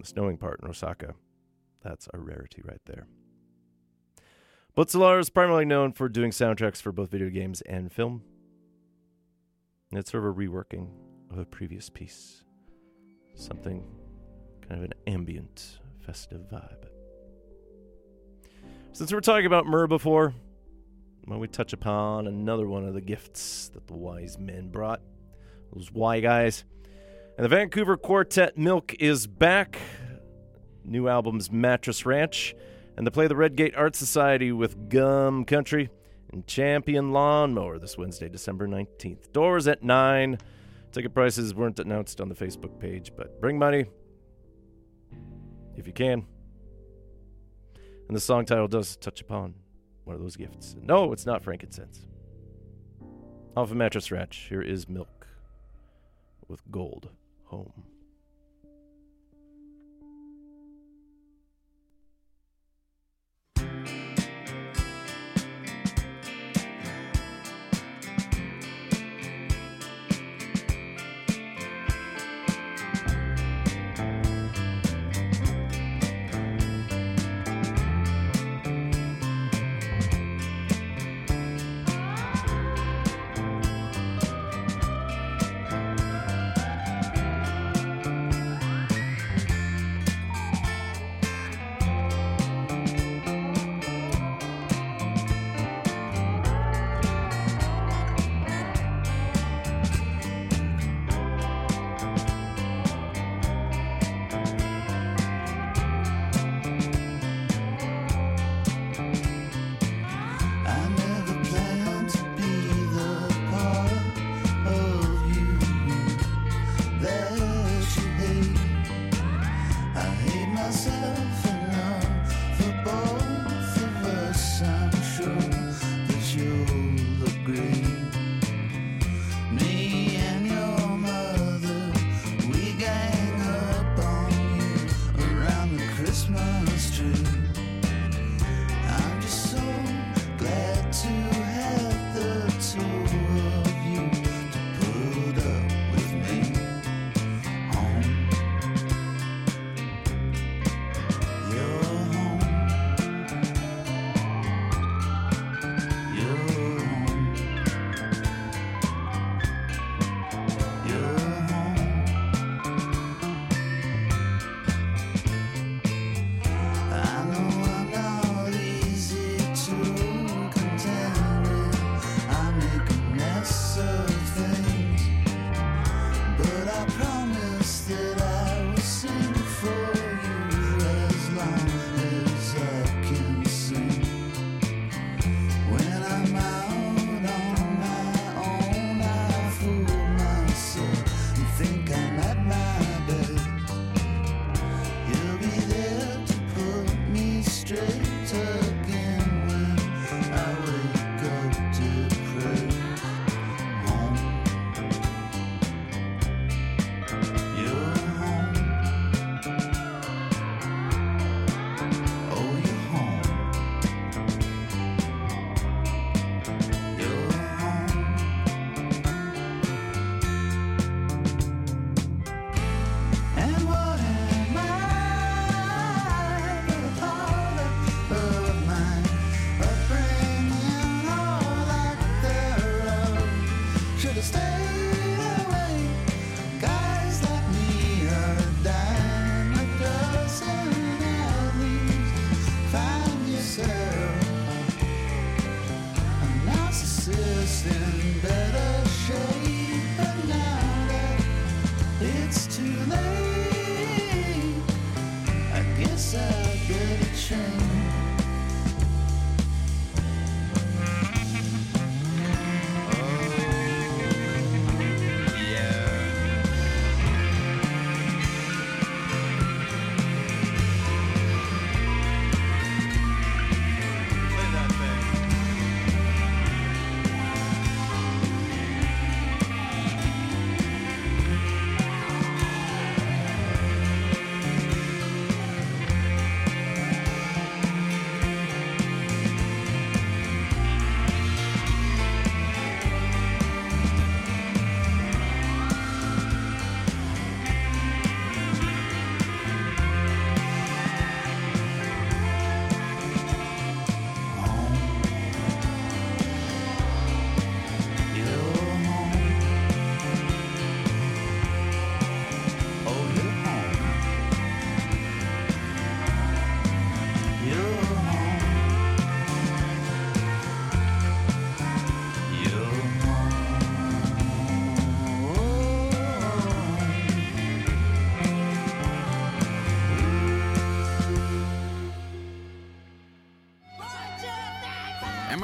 The snowing part in Osaka, that's a rarity right there. Butzelaar is primarily known for doing soundtracks for both video games and film. And it's sort of a reworking of a previous piece. Something kind of an ambient, festive vibe. Since we were talking about myrrh before, why don't we touch upon another one of the gifts that the wise men brought? Those Y guys. And the Vancouver quartet Milk is back. New album's Mattress Ranch. And they play the Redgate Art Society with Gum Country and Champion Lawnmower this Wednesday, December 19th. Doors at 9. Ticket prices weren't announced on the Facebook page, but bring money if you can. And the song title does touch upon one of those gifts. No, it's not frankincense. Off of Mattress Ranch, here is Milk with Gold Home.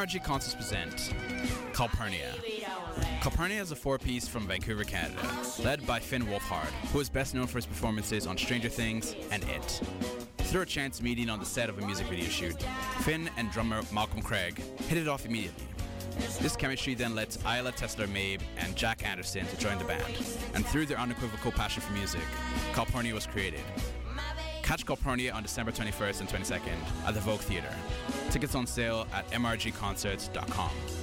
MRG Concerts present Calpurnia. Calpurnia is a four-piece from Vancouver, Canada, led by Finn Wolfhard, who is best known for his performances on Stranger Things and It. Through a chance meeting on the set of a music video shoot, Finn and drummer Malcolm Craig hit it off immediately. This chemistry then led Ayla Tesler Mabe and Jack Anderson to join the band, and through their unequivocal passion for music, Calpurnia was created. Catch Calpurnia on December 21st and 22nd at the Vogue Theatre. Tickets on sale at mrgconcerts.com.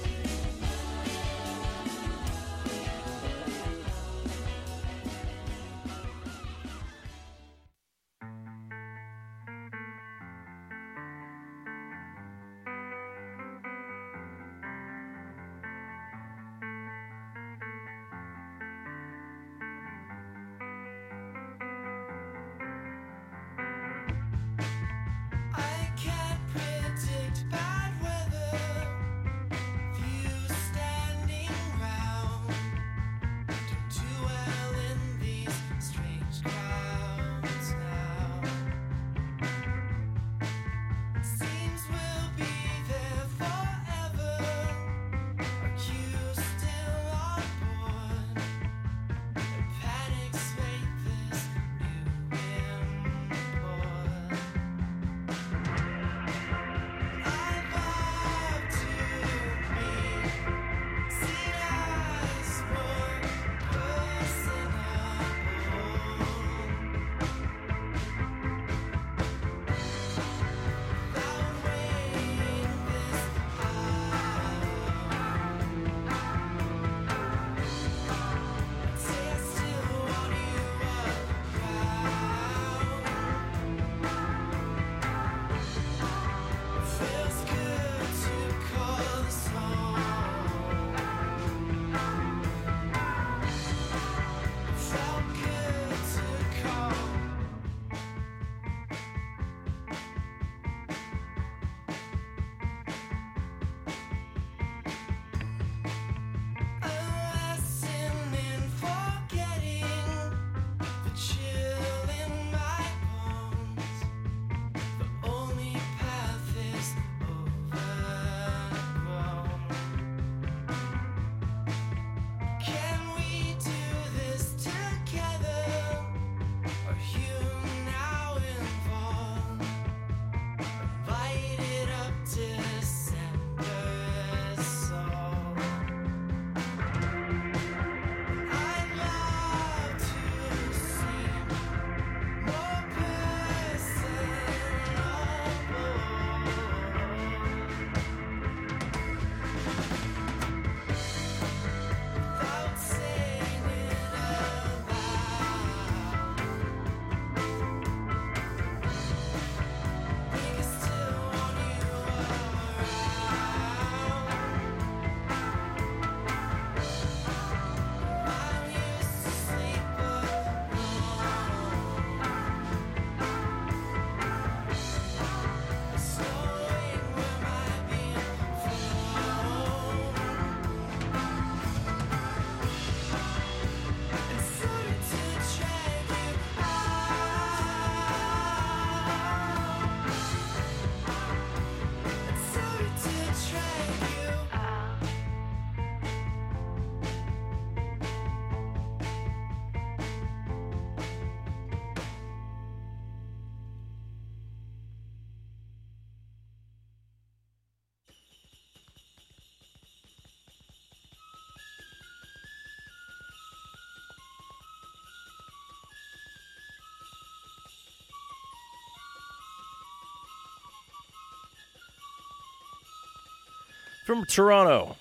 From Toronto,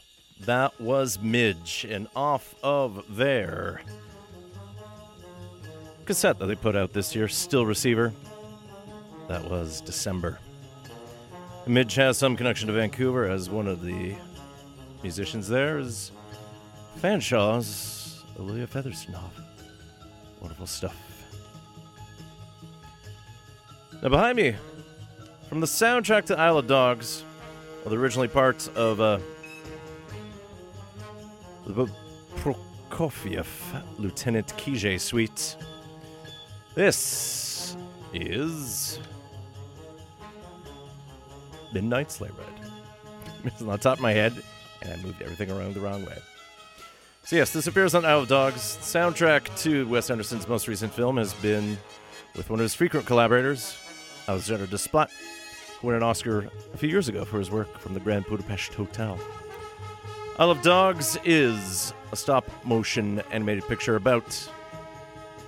that was Midge, and off of their cassette that they put out this year, Still Receiver, that was December. Midge has some connection to Vancouver as one of the musicians there is Fanshaw's Olivia Featherstone. Wonderful stuff. Now behind me, from the soundtrack to Isle of Dogs, well, the originally parts of uh, the Prokofiev Lieutenant Kije suite. This is Midnight Sleigh Ride. It's on the top of my head, and I moved everything around the wrong way. So yes, this appears on Isle of Dogs. Soundtrack to Wes Anderson's most recent film has been with one of his frequent collaborators, Alexandre Desplat, won an Oscar a few years ago for his work from the Grand Budapest Hotel. Isle of Dogs is a stop motion animated picture about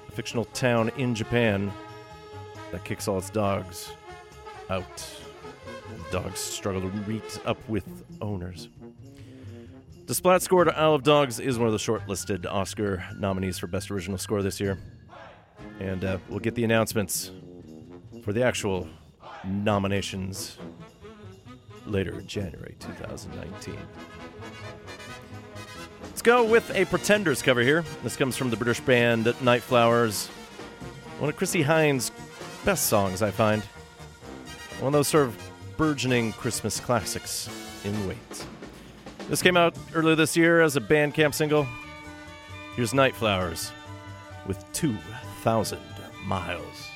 a fictional town in Japan that kicks all its dogs out. Dogs struggle to meet up with owners. Desplat score to Isle of Dogs is one of the shortlisted Oscar nominees for Best Original Score this year. And uh, we'll get the announcements for the actual nominations later in January 2019. Let's go with a Pretenders cover here. This comes from the British band Night Flowers. One of Chrissie Hynde's best songs, I find. One of those sort of burgeoning Christmas classics in wait. This came out earlier this year as a Bandcamp single. Here's Night Flowers with 2,000 miles.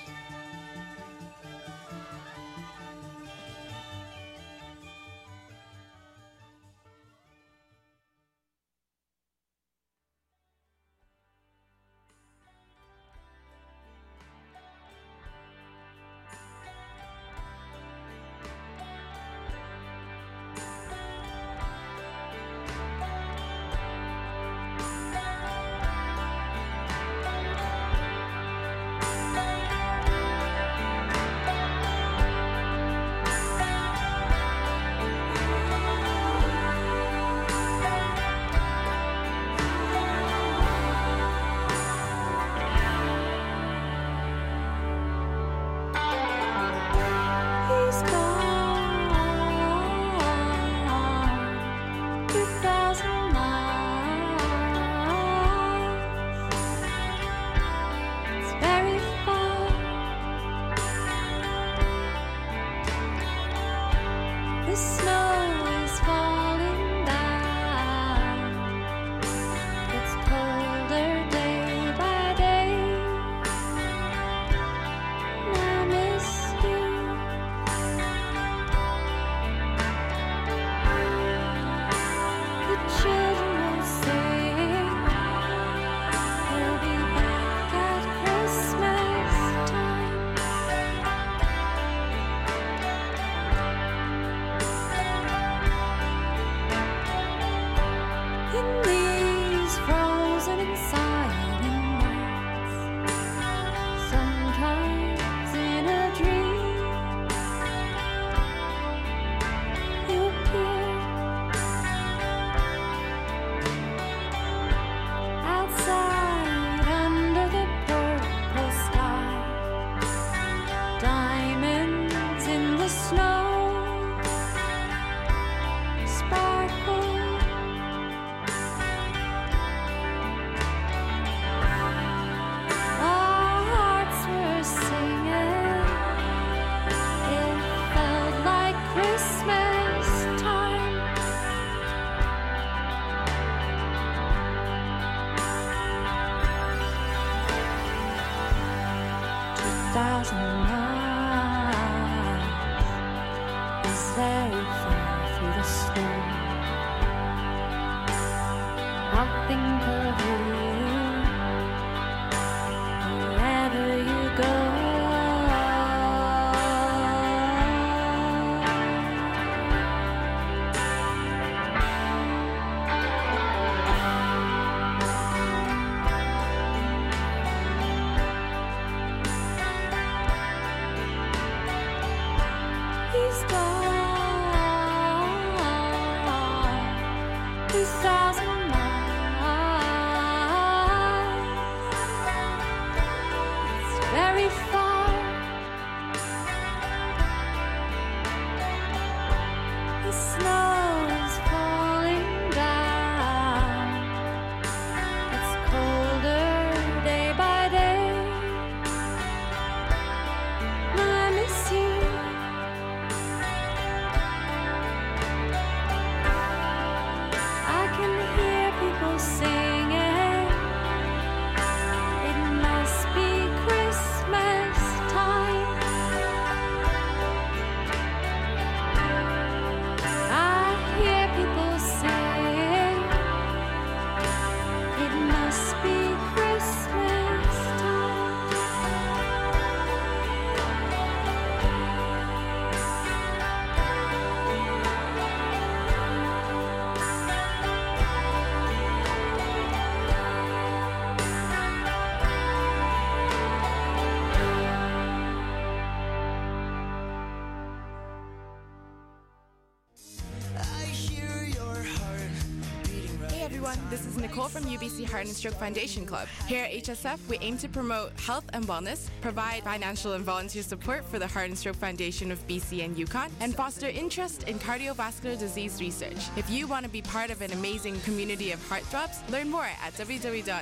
Nicole from UBC Heart and Stroke Foundation Club. Here at HSF, we aim to promote health and wellness, provide financial and volunteer support for the Heart and Stroke Foundation of BC and Yukon, and foster interest in cardiovascular disease research. If you want to be part of an amazing community of heartthrobs, learn more at www.ubchsf.com.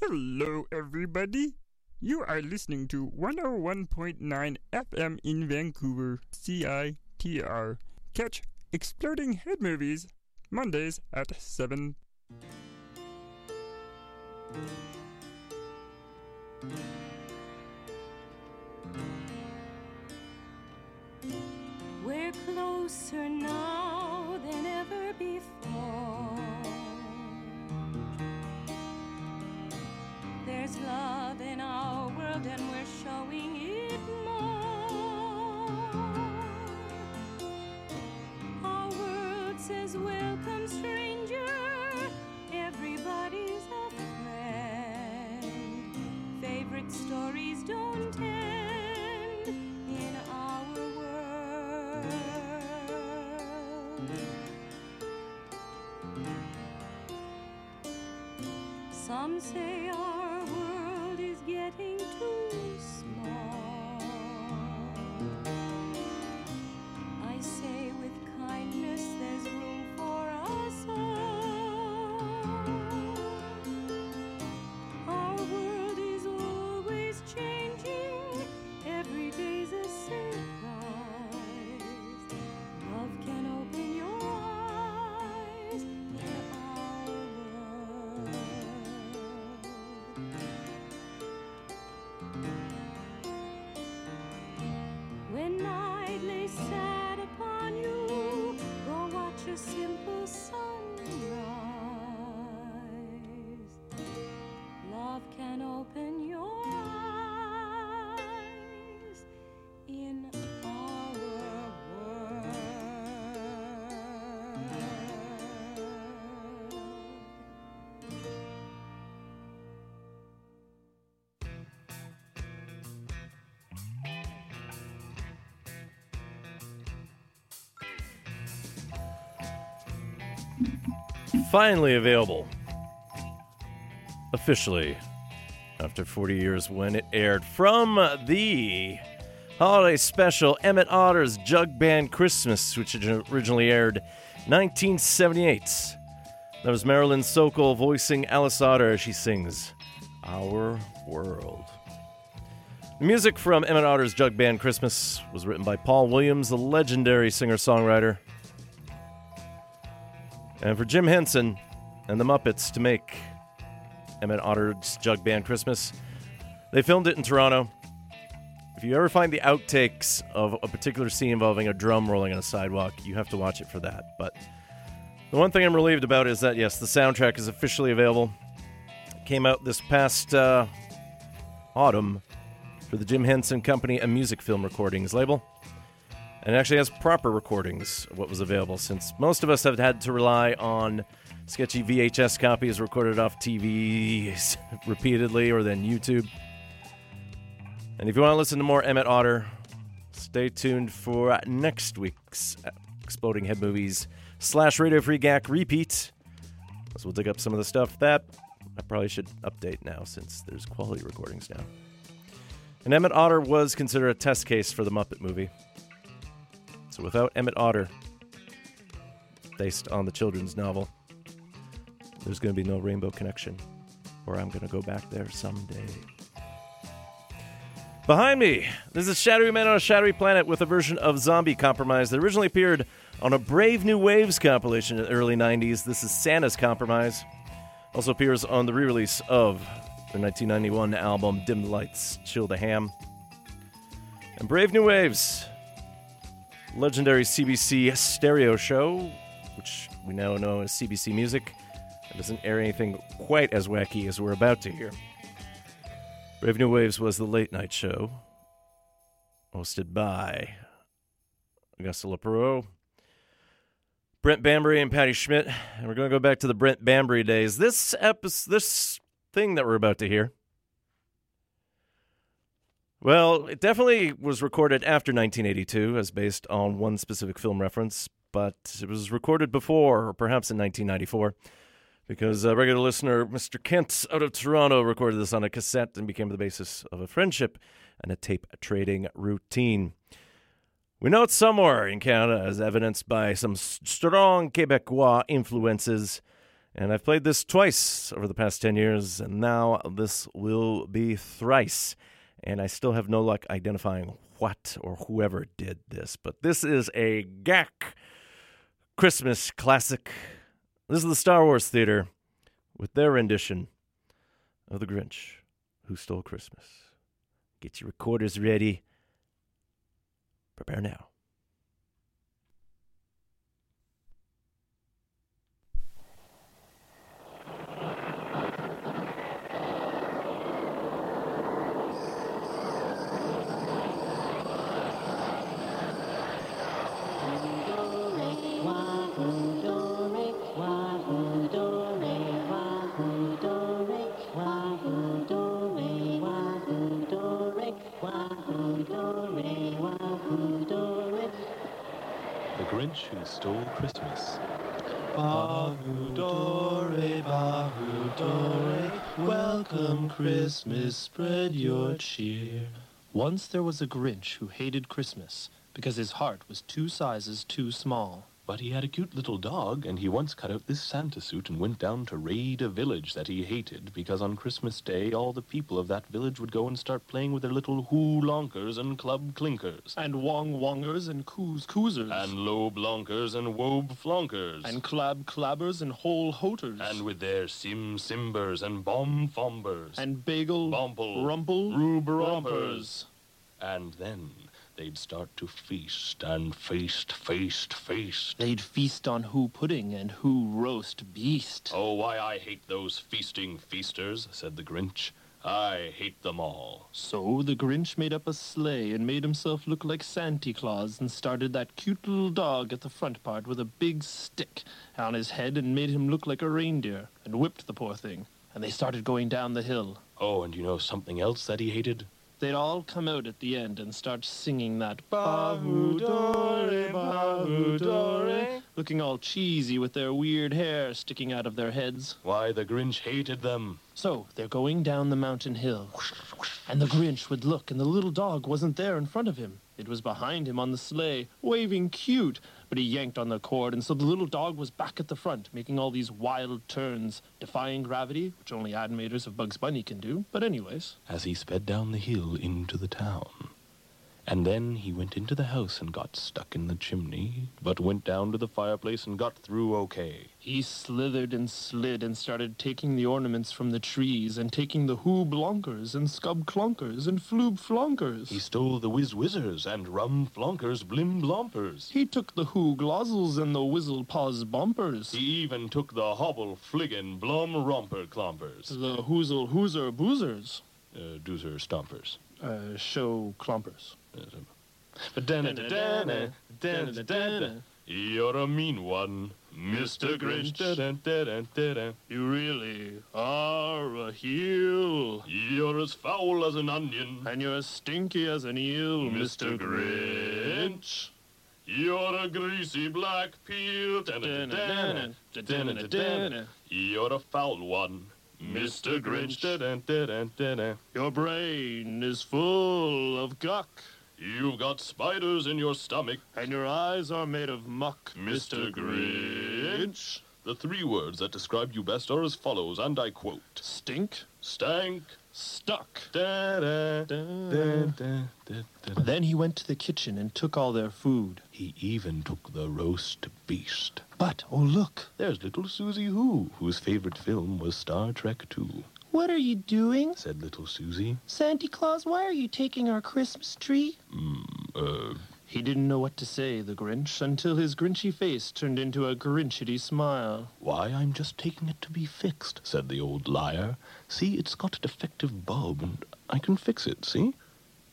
Hello, everybody. You are listening to 101.9 FM in Vancouver, CITR. Catch Exploding Head Movies Mondays at 7. We're closer now than ever before. There's love in our world, and we're showing it says, Welcome, stranger. Everybody's a friend. Favorite stories don't end in our world. Some say our Finally available. Officially. After 40 years when it aired from the holiday special Emmet Otter's Jug Band Christmas, which originally aired 1978. That was Marilyn Sokol voicing Alice Otter as she sings Our World. The music from Emmet Otter's Jug Band Christmas was written by Paul Williams, the legendary singer songwriter. And for Jim Henson and the Muppets to make Emmet Otter's Jug Band Christmas, they filmed it in Toronto. If you ever find the outtakes of a particular scene involving a drum rolling on a sidewalk, you have to watch it for that. But the one thing I'm relieved about is that, yes, the soundtrack is officially available. It came out this past uh, autumn for the Jim Henson Company and Music Film Recordings label. And actually has proper recordings what was available, since most of us have had to rely on sketchy VHS copies recorded off TVs repeatedly or then YouTube. And if you want to listen to more Emmet Otter, stay tuned for next week's Exploding Head Movies slash Radio Free GAC repeat. So we'll dig up some of the stuff that I probably should update now since there's quality recordings now. And Emmet Otter was considered a test case for the Muppet movie. So without Emmet Otter, based on the children's novel, there's going to be no Rainbow Connection, or I'm going to go back there someday. Behind me, this is Shadowy Man on a Shadowy Planet with a version of Zombie Compromise that originally appeared on a Brave New Waves compilation in the early 90s. This is Santa's Compromise. Also appears on the re release of the 1991 album Dim the Lights, Chill the Ham. And Brave New Waves, legendary CBC stereo show, which we now know as CBC Music. Doesn't air anything quite as wacky as we're about to hear. Brave New Waves was the late night show, hosted by Augusta LaPaix, Brent Bambury, and Patti Schmidt. And we're going to go back to the Brent Bambury days. This episode, this thing that we're about to hear, well, it definitely was recorded after 1982, as based on one specific film reference. but it was recorded before, or perhaps in 1994, because a regular listener, Mr. Kent, out of Toronto, recorded this on a cassette and became the basis of a friendship and a tape trading routine. We know it's somewhere in Canada, as evidenced by some strong Quebecois influences. And I've played this twice over the past 10 years, and now this will be thrice. And I still have no luck identifying what or whoever did this. But this is a GAC Christmas classic. This is the Star Wars Theater with their rendition of The Grinch Who Stole Christmas. Get your recorders ready. Prepare now. Who Stole Christmas. Bahudore, Bahudore, welcome Christmas, spread your cheer. Once there was a Grinch who hated Christmas because his heart was two sizes too small. But he had a cute little dog, and he once cut out this Santa suit and went down to raid a village that he hated because on Christmas Day all the people of that village would go and start playing with their little hoo lonkers and club clinkers. And wong wongers and coos coosers. And lobe lonkers and wobe flonkers. And clab clabbers and whole hoters. And with their sim simbers and bomb fombers. And bagel Bumble. rumple Rube rompers. rompers. And then they'd start to feast and feast, feast, feast. They'd feast on who pudding and who roast beast. Oh, why I hate those feasting feasters, said the Grinch. I hate them all. So the Grinch made up a sleigh and made himself look like Santa Claus and started that cute little dog at the front part with a big stick on his head and made him look like a reindeer and whipped the poor thing. And they started going down the hill. Oh, and you know something else that he hated? They'd all come out at the end and start singing that Bahudore, Bahudore, looking all cheesy with their weird hair sticking out of their heads. Why, the Grinch hated them. So they're going down the mountain hill. And the Grinch would look, and the little dog wasn't there in front of him. It was behind him on the sleigh, waving cute. But he yanked on the cord, and so the little dog was back at the front, making all these wild turns, defying gravity, which only animators of Bugs Bunny can do. But anyways. As he sped down the hill into the town. And then he went into the house and got stuck in the chimney, but went down to the fireplace and got through okay. He slithered and slid and started taking the ornaments from the trees and taking the hoo blonkers and scub clonkers and floob flonkers. He stole the whiz whizzers and rum flonkers blim blompers. He took the hoo glozzles and the whizzle paws bumpers. He even took the hobble fliggin blum romper clompers. The hoozle hoozer boozers. Uh, doozer stompers. Uh, show clompers. You're a mean one, Mr. Grinch. You really are a heel. You're as foul as an onion, And you're as stinky as an eel, Mr. Grinch. You're a greasy black peel. You're a foul one, Mr. Grinch. Your brain is full of guck. You've got spiders in your stomach, And your eyes are made of muck, Mr. Grinch. The three words that describe you best are as follows, and I quote Stink, Stank, stuck. da da da da da da. Then he went to the kitchen and took all their food. He even took the roast beast. But, oh look, There's little Susie Who, whose favorite film was Star Trek II, what are you doing? said little Susie. Santa Claus, why are you taking our Christmas tree? Uh, He didn't know what to say, the Grinch, until his grinchy face turned into a grinchity smile. why, I'm just taking it to be fixed, said the old liar. See, it's got a defective bulb, and I can fix it, see?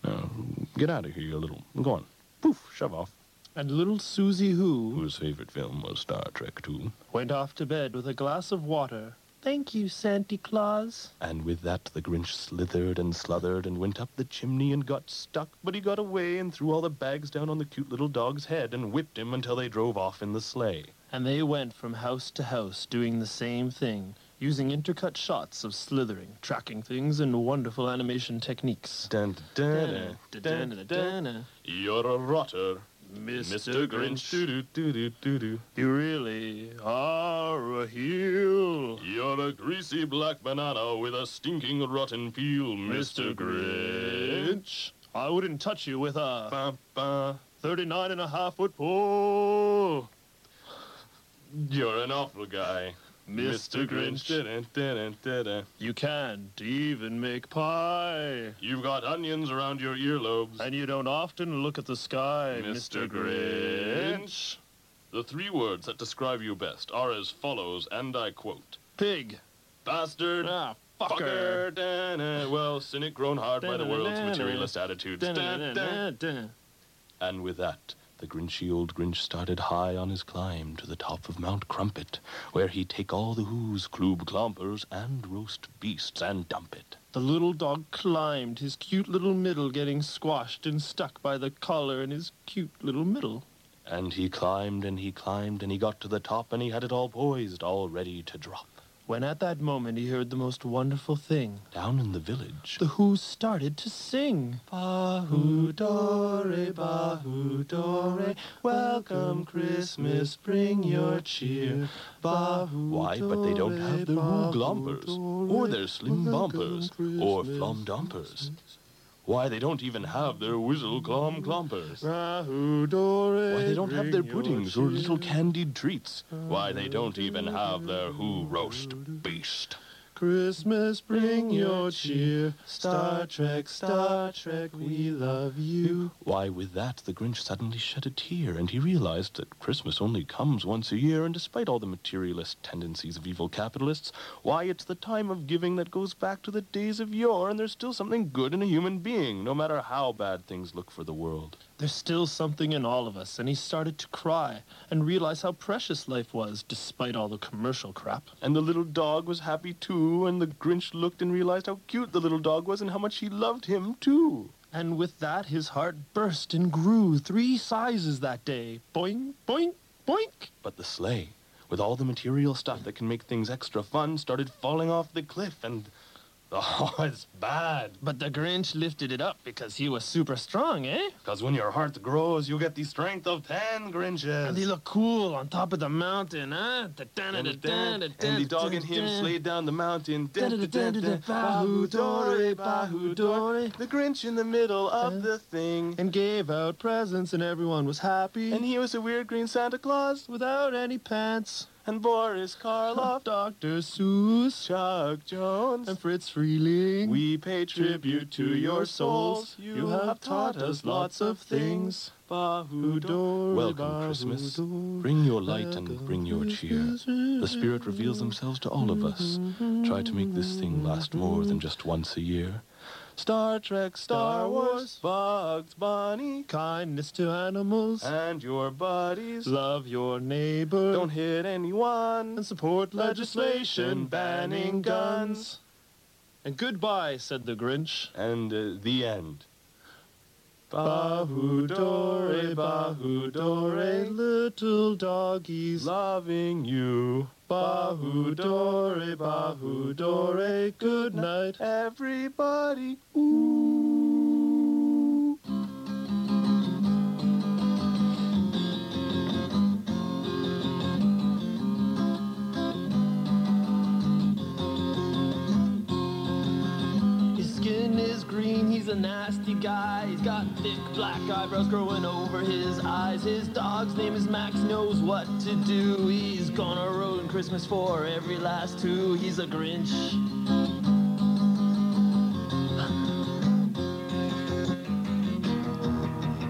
Now, get out of here, you little... Go on. Poof, shove off. And little Susie Who Whose favorite film was Star Trek II. went off to bed with a glass of water Thank you, Santa Claus. And with that, the Grinch slithered and sluthered and went up the chimney and got stuck, but he got away and threw all the bags down on the cute little dog's head and whipped him until they drove off in the sleigh. And they went from house to house doing the same thing, using intercut shots of slithering, tracking things, and wonderful animation techniques. Dun, dun, dun, dun, dun, dun. You're a rotter, Mr. Grinch. You really are a heel. You're a greasy black banana with a stinking rotten peel, Mr. Grinch. I wouldn't touch you with a 39 and a half foot pole. You're an awful guy, Mr. Grinch. Dun, dun, dun, dun, dun. You can't even make pie. You've got onions around your earlobes. And you don't often look at the sky, Mr. Grinch. The three words that describe you best are as follows, and I quote Pig. Bastard. Ah, fucker. da-na. Well, cynic grown hard by the world's materialist attitudes. And with that, the grinchy old Grinch started high on his climb to the top of Mount Crumpit, where he'd take all the who's, kloob clompers, and roast beasts and dump it. The little dog climbed, his cute little middle getting squashed and stuck by the collar in his cute little middle. And he climbed and he climbed and he got to the top and he had it all poised, all ready to drop. When at that moment he heard the most wonderful thing. Down in the village, The Who started to sing. Bahu dore, bahu dore, welcome Christmas, bring your cheer. Bahu Why, but they don't have their woo glompers, or their slim bumpers, or flom dumpers. Why, they don't even have their whizzle clom clompers. Why, they don't have their puddings or little candied treats. Why, they don't even have their who roast beast. Christmas, bring your cheer. Star Trek, Star Trek, we love you. Why, with that, the Grinch suddenly shed a tear, and he realized that Christmas only comes once a year, and despite all the materialist tendencies of evil capitalists, why, it's the time of giving that goes back to the days of yore, and there's still something good in a human being, no matter how bad things look for the world. There's still something in all of us, and he started to cry and realize how precious life was, despite all the commercial crap. And the little dog was happy too, and the Grinch looked and realized how cute the little dog was and how much he loved him too. And with that, his heart burst and grew three sizes that day. Boing, boing, boink. But the sleigh, with all the material stuff that can make things extra fun, started falling off the cliff, and oh, it's bad. But the Grinch lifted it up because he was super strong, eh? Because when your heart grows, you get the strength of ten Grinches. And he looked cool on top of the mountain, huh? and the dog and him slayed down the mountain. Bahu dore, bahu dore. The Grinch in the middle of the thing. And gave out presents, and everyone was happy. And he was a weird green Santa Claus. without any pants. And Boris Karloff, Dr. Seuss, Chuck Jones. and Fritz Freleng. We pay tribute to your souls. You have taught us lots of things. Bahu Dore, Welcome, Christmas. Bring your light and bring your cheer. The Spirit reveals themselves to all of us. Try to make this thing last more than just once a year. Star Trek, Star Wars, Bugs Bunny, Kindness to animals. and your buddies. Love your neighbor. Don't hit anyone. and support Legislation banning guns. And goodbye, said the Grinch. And uh, the end. Bahu dore, bahu dore, little doggies. Loving you. Bahu dore, bahu dore, good night. Everybody. His a nasty guy. He's got thick black eyebrows growing over his eyes. His dog's name is Max, knows what to do. He's gonna ruin Christmas for every last two. He's a Grinch.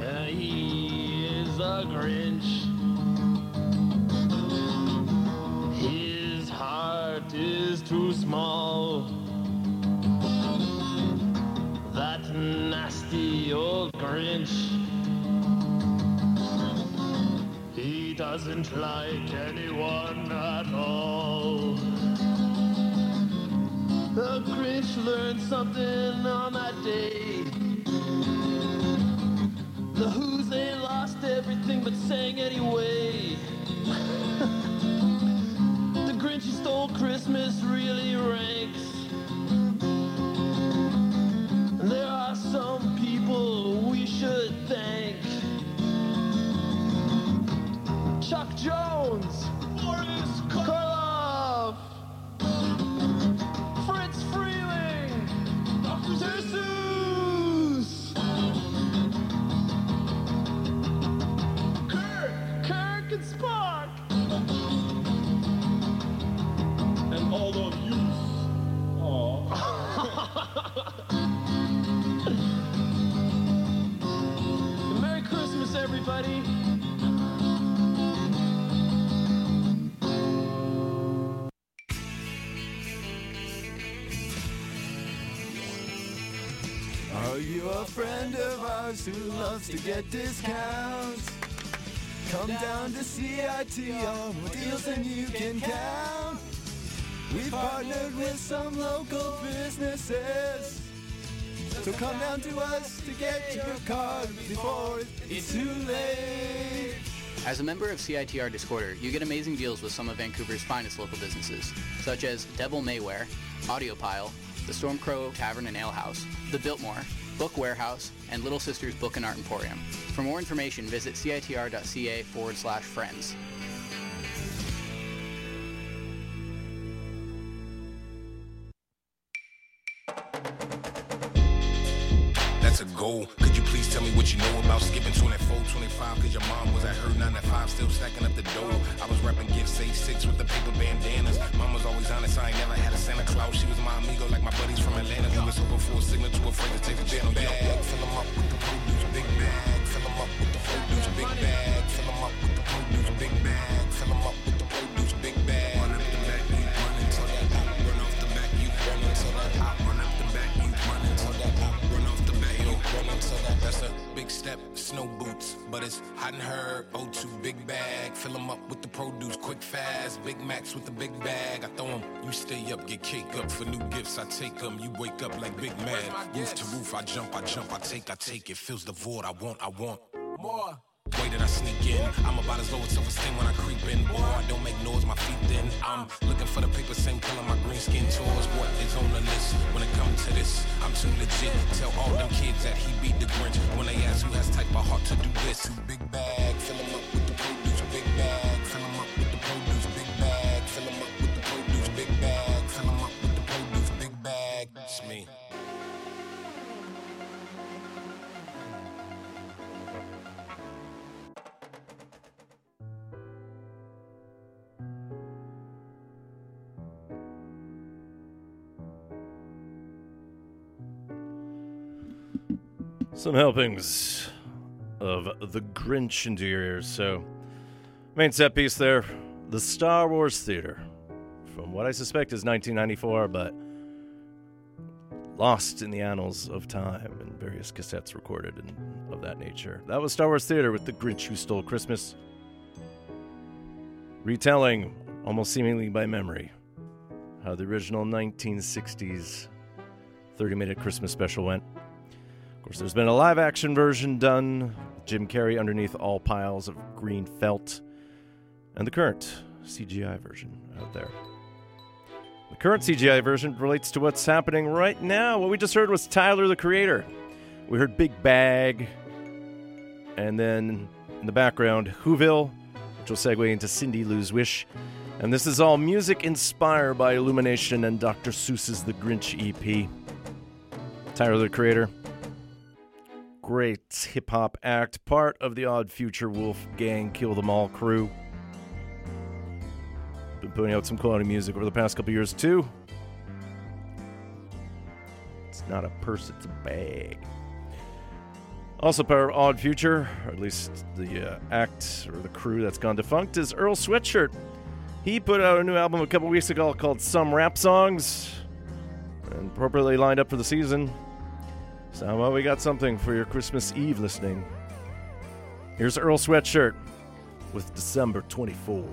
Uh, he is a Grinch. His heart is too small. prince. He doesn't like anyone at all. The Grinch learned something on that day. The Who's they lost everything but sang anyway. To get discounts? Come down to CITR with deals and you can count. We've partnered with some local businesses. So come down to us to get your card before it's too late. As a member of CITR Discorder, you get amazing deals with some of Vancouver's finest local businesses, such as Devil May Wear, Audiopile, the Stormcrow Tavern and Ale House, the Biltmore, Book Warehouse, and Little Sisters Book and Art Emporium. For more information, visit citr.ca forward slash friends. That's a goal. Please tell me what you know about skipping 24, 25? Cause your mom was at her 9 to 5, still stacking up the dough. I was rapping Gift Save 6 with the paper bandanas. Mom was always honest, I ain't never had a Santa Claus. She was my amigo like my buddies from Atlanta. We was hoping for a signal too afraid to take the channel bag. Fill 'em up with the produce, big bag. Fill 'em up with the produce, big bag. A big step, snow boots, but it's hot and herb. O2 big bag. Fill 'em up with the produce, quick fast. Big Macs with the big bag. I throw 'em, you stay up, get cake up for new gifts. I take 'em, you wake up like Big Mad. Roof to roof, I jump, I jump, I take, I take. It fills the void. I want, I want more. Way that I sneak in, I'm about as low as self-esteem when I creep in. Boy, I don't make noise, my feet thin. I'm looking for the paper, same color my green skin tours. What is on the list when it comes to this? I'm too legit. Tell all them kids that he beat the Grinch when they ask who has type of heart to do this. Big bag, fill 'em up with the. Some helpings of The Grinch into your ears. So, main set piece there The Star Wars Theater. From what I suspect is 1994, but lost in the annals of time and various cassettes recorded and of that nature. That was Star Wars Theater with The Grinch Who Stole Christmas. Retelling, almost seemingly by memory, how the original 1960s 30 minute Christmas special went. Of course, there's been a live action version done, Jim Carrey underneath all piles of green felt, and the current CGI version out there. The current CGI version relates to what's happening right now. What we just heard was Tyler the Creator. We heard Big Bag, and then in the background, Whoville, which will segue into Cindy Lou's Wish. And this is all music inspired by Illumination and Dr. Seuss's The Grinch EP. Tyler the Creator, great hip hop act, part of the Odd Future Wolf Gang Kill Them All crew. Been putting out some quality music over the past couple years too. It's not a purse, it's a bag. Also, part of Odd Future, or at least the uh, act or the crew that's gone defunct, is Earl Sweatshirt. He put out a new album a couple weeks ago called Some Rap Songs, and appropriately lined up for the season. So, well, we got something for your Christmas Eve listening. Here's Earl Sweatshirt with December 24.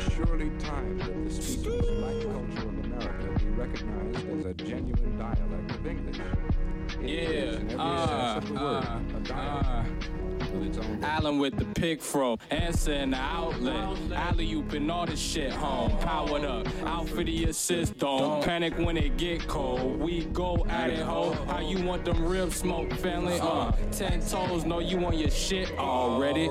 is surely time that the speechless black culture of America be recognized as a genuine dialect of English. It is, in every uh, sense of the word, uh, a dialect with its own Allen with the pick fro, answer in the outlet. Alley ooping all this shit home. Powered up, out for the assist. Don't panic when it get cold. We go at it, ho. How you want them ribs smoke, family? Uh, ten toes, know you want your shit already.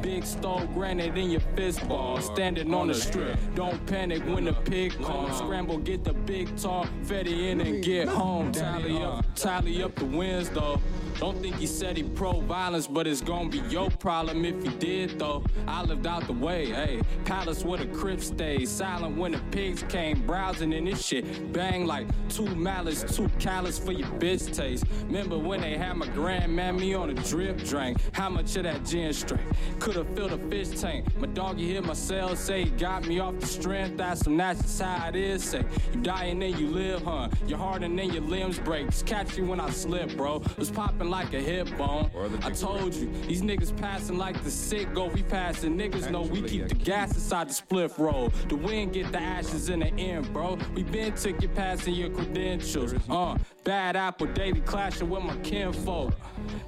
Big stove granite in your fist ball, standing on the strip. Don't panic when the pig comes. Scramble, get the big talk, fetty in and get home. Tally up, tally up the wins though. Don't think he said he pro violence, but it's gonna be your problem if you did though. I lived out the way, hey. Palace where the crib stays. Silent when the pigs came browsing in this shit. Bang like two malice, too callous for your bitch taste. Remember when they had my grandmammy on a drip drink? How much of that gin straight? Could've filled a fish tank. My doggy hit my cell, say he got me off the strength. That's some that's how it is. Say you die and then you live, huh? Your heart and then your limbs break. Just catch you when I slip, bro. Was popping like a hip bone. I told you, these niggas passing like the sick go. We passing niggas know we keep the gas inside the split roll. The wind get the ashes in the end, bro. We been took you passing your credentials. Uh, bad apple daily clashing with my kinfolk.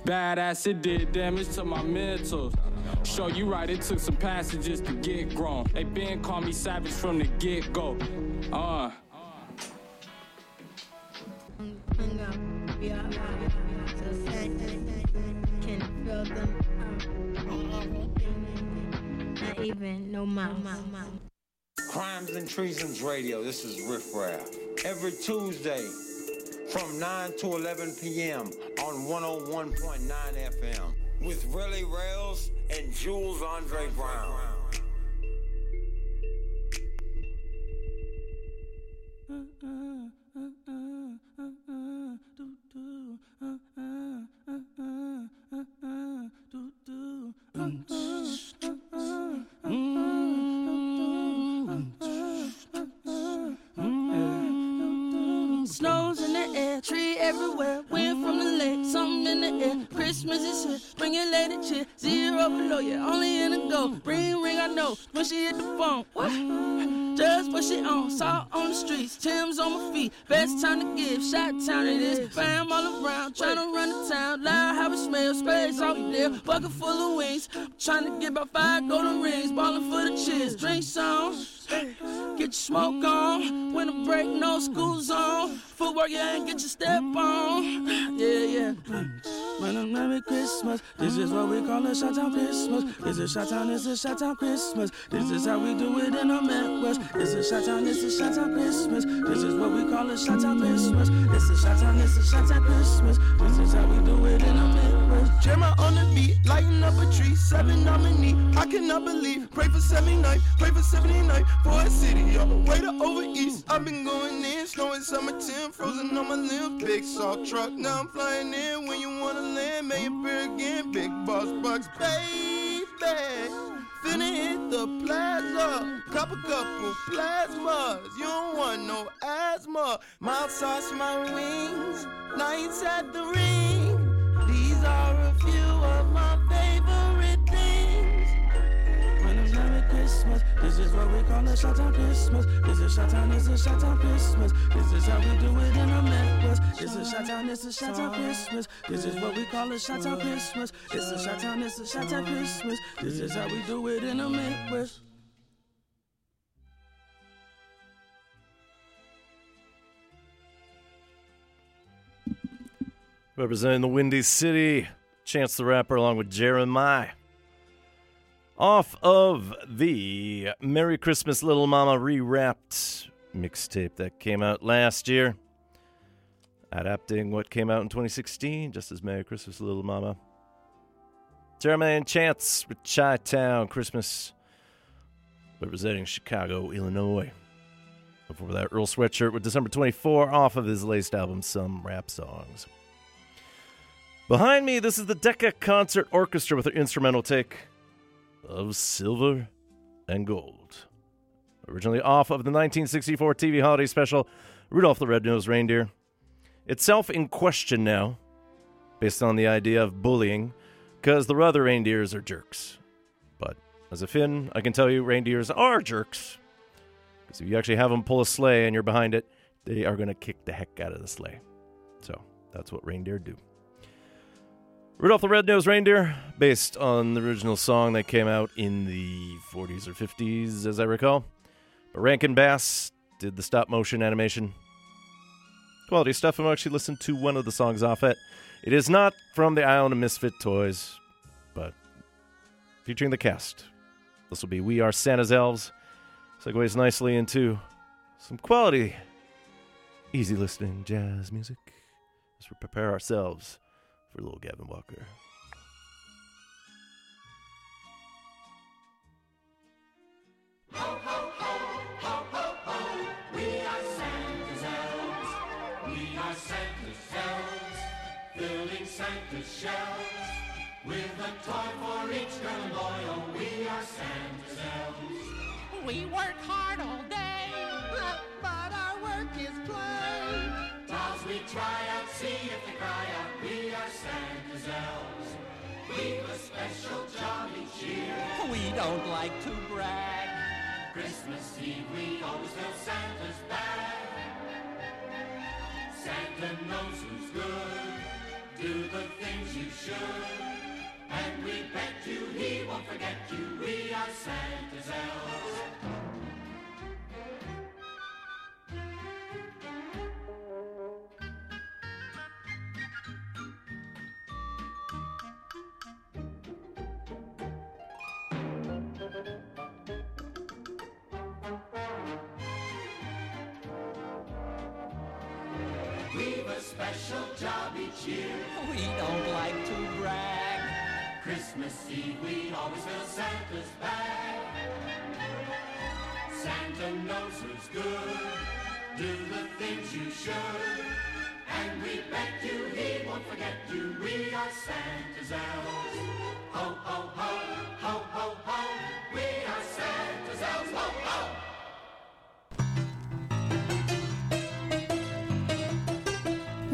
Badass, it did damage to my mental. Show you right, it took some passages to get grown. They been call me savage from the get go. Uh. Can feel them. Not even no mouth. Crimes and Treasons Radio. This is Riff Raff. Every Tuesday from 9 to 11 p.m. on 101.9 FM with Relly Rails and Jules Andre Brown. Snows the air, tree everywhere, wind from the lake, something in the air. Christmas is here, bring your lady cheer. Zero below you, only in a go. Ring, ring, I know when she hit the phone. What? Just what she on, saw on the streets, Tim's on my feet. Best time to give, shot town it is. Fam all around, tryna run the town. Loud how it smells, space all out there, bucket full of wings. to get about five golden rings, ballin' for the cheers. Drink some, get your smoke on. When the break, no school zone. Footwork, yeah, and get your step on. Yeah, yeah. Man, a Merry Christmas. This is what we call a shot Christmas. It's a shot it's a shot Christmas. This is how we do it in the Midwest. It's a shot it's a shot Christmas. This is what we call a shot Christmas. It's a shot it's a shot town Christmas. This is how we do it in the Midwest. Gemma on the beat, lighting up a tree, seven nominee. I cannot believe. Pray for 79, pray for 79 for a city all the way to over east. I've been going in, snowing summer 10, frozen on my limbs. Big salt truck, now I'm flying in. When you wanna land, may appear again. Big boss bucks, baby. Finna hit the plaza, cop a couple plasmas. You don't want no asthma. Mouth sauce, my wings, nights at the ring. This is what we call a shot Christmas. This is shot this is shot Christmas. This is how we do it in the Midwest. This is shot this is shot Christmas. This is what we call a shot Christmas. This is shot this is shot Christmas. This is how we do it in the Midwest. Representing the Windy City, Chance the Rapper along with Jeremih. Off of the Merry Christmas Little Mama re-wrapped mixtape that came out last year. Adapting what came out in 2016, just as Merry Christmas Little Mama. Jeremih and Chance with Chi Town Christmas, representing Chicago, Illinois. Before that, Earl Sweatshirt with December 24 off of his latest album, Some Rap Songs. Behind me, this is the Decca Concert Orchestra with their instrumental take of Silver and Gold. Originally off of the 1964 TV holiday special, Rudolph the Red-Nosed Reindeer. Itself in question now, based on the idea of bullying, because the other reindeers are jerks. But As a Finn, I can tell you reindeers are jerks. Because if you actually have them pull a sleigh and you're behind it, they are going to kick the heck out of the sleigh. So that's what reindeer do. Rudolph the Red-Nosed Reindeer, based on the original song that came out in the 40s or 50s, as I recall. But Rankin Bass did the stop motion animation. Quality stuff. I'm actually listened to one of the songs off it. It is not from the Island of Misfit Toys, but featuring the cast. This will be We Are Santa's Elves. Segues nicely into some quality, easy listening jazz music as we prepare ourselves for little Gavin Walker. Ho, ho, ho, ho, ho, ho. We are Santa's elves. We are Santa's elves. Filling Santa's shelves. With a toy for each girl and boy. Oh, we are Santa's elves. We work hard all day, but our work is play. Dolls we try out, see if special job each year. We don't like to brag. Christmas Eve we always fill Santa's bag. Santa knows who's good. Do the things you should. And we bet you he won't forget you. We are Santa's elves. Special job each year. We don't like to brag. Christmas Eve we always fill Santa's bag. Santa knows who's good. Do the things you should. And we bet you he won't forget you. We are Santa's elves. Ho, ho, ho, ho, ho, ho. We are Santa's elves. Ho, ho.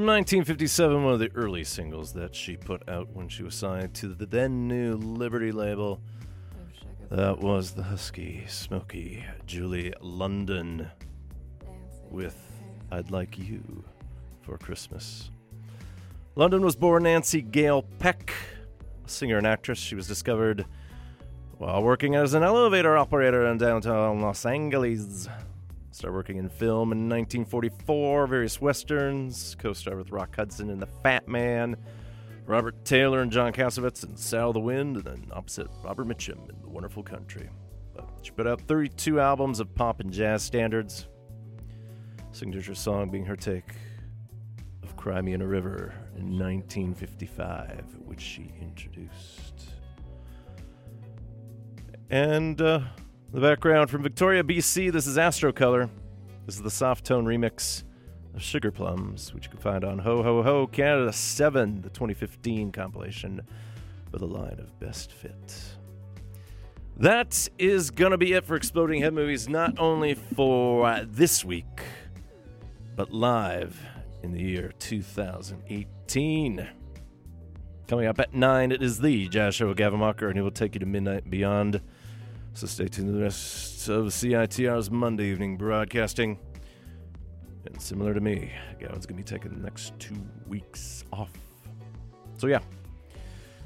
From 1957, one of the early singles that she put out when she was signed to the then new Liberty label. That was the husky, smoky Julie London with I'd Like You for Christmas. London was born Nancy Gayle Peck, a singer and actress. She was discovered while working as an elevator operator in downtown Los Angeles. Started working in film in 1944, various westerns, co-starred with Rock Hudson in The Fat Man, Robert Taylor and John Cassavetes in Saddle the Wind, and then opposite Robert Mitchum in The Wonderful Country. But she put out 32 albums of pop and jazz standards. Signature song being her take of Cry Me in a River in 1955, which she introduced. And uh, the background from Victoria, BC, this is Astrocolor. This is the soft tone remix of Sugar Plums, which you can find on Ho Ho Ho Canada 7, the 2015 compilation for the line of Best Fit. That is going to be it for Exploding Head Movies, not only for this week, but live in the year 2018. Coming up at 9, it is the Gavin Walker, and he will take you to midnight beyond. So stay tuned to the rest of CITR's Monday evening broadcasting. And similar to me, Gavin's going to be taking the next two weeks off. So, yeah.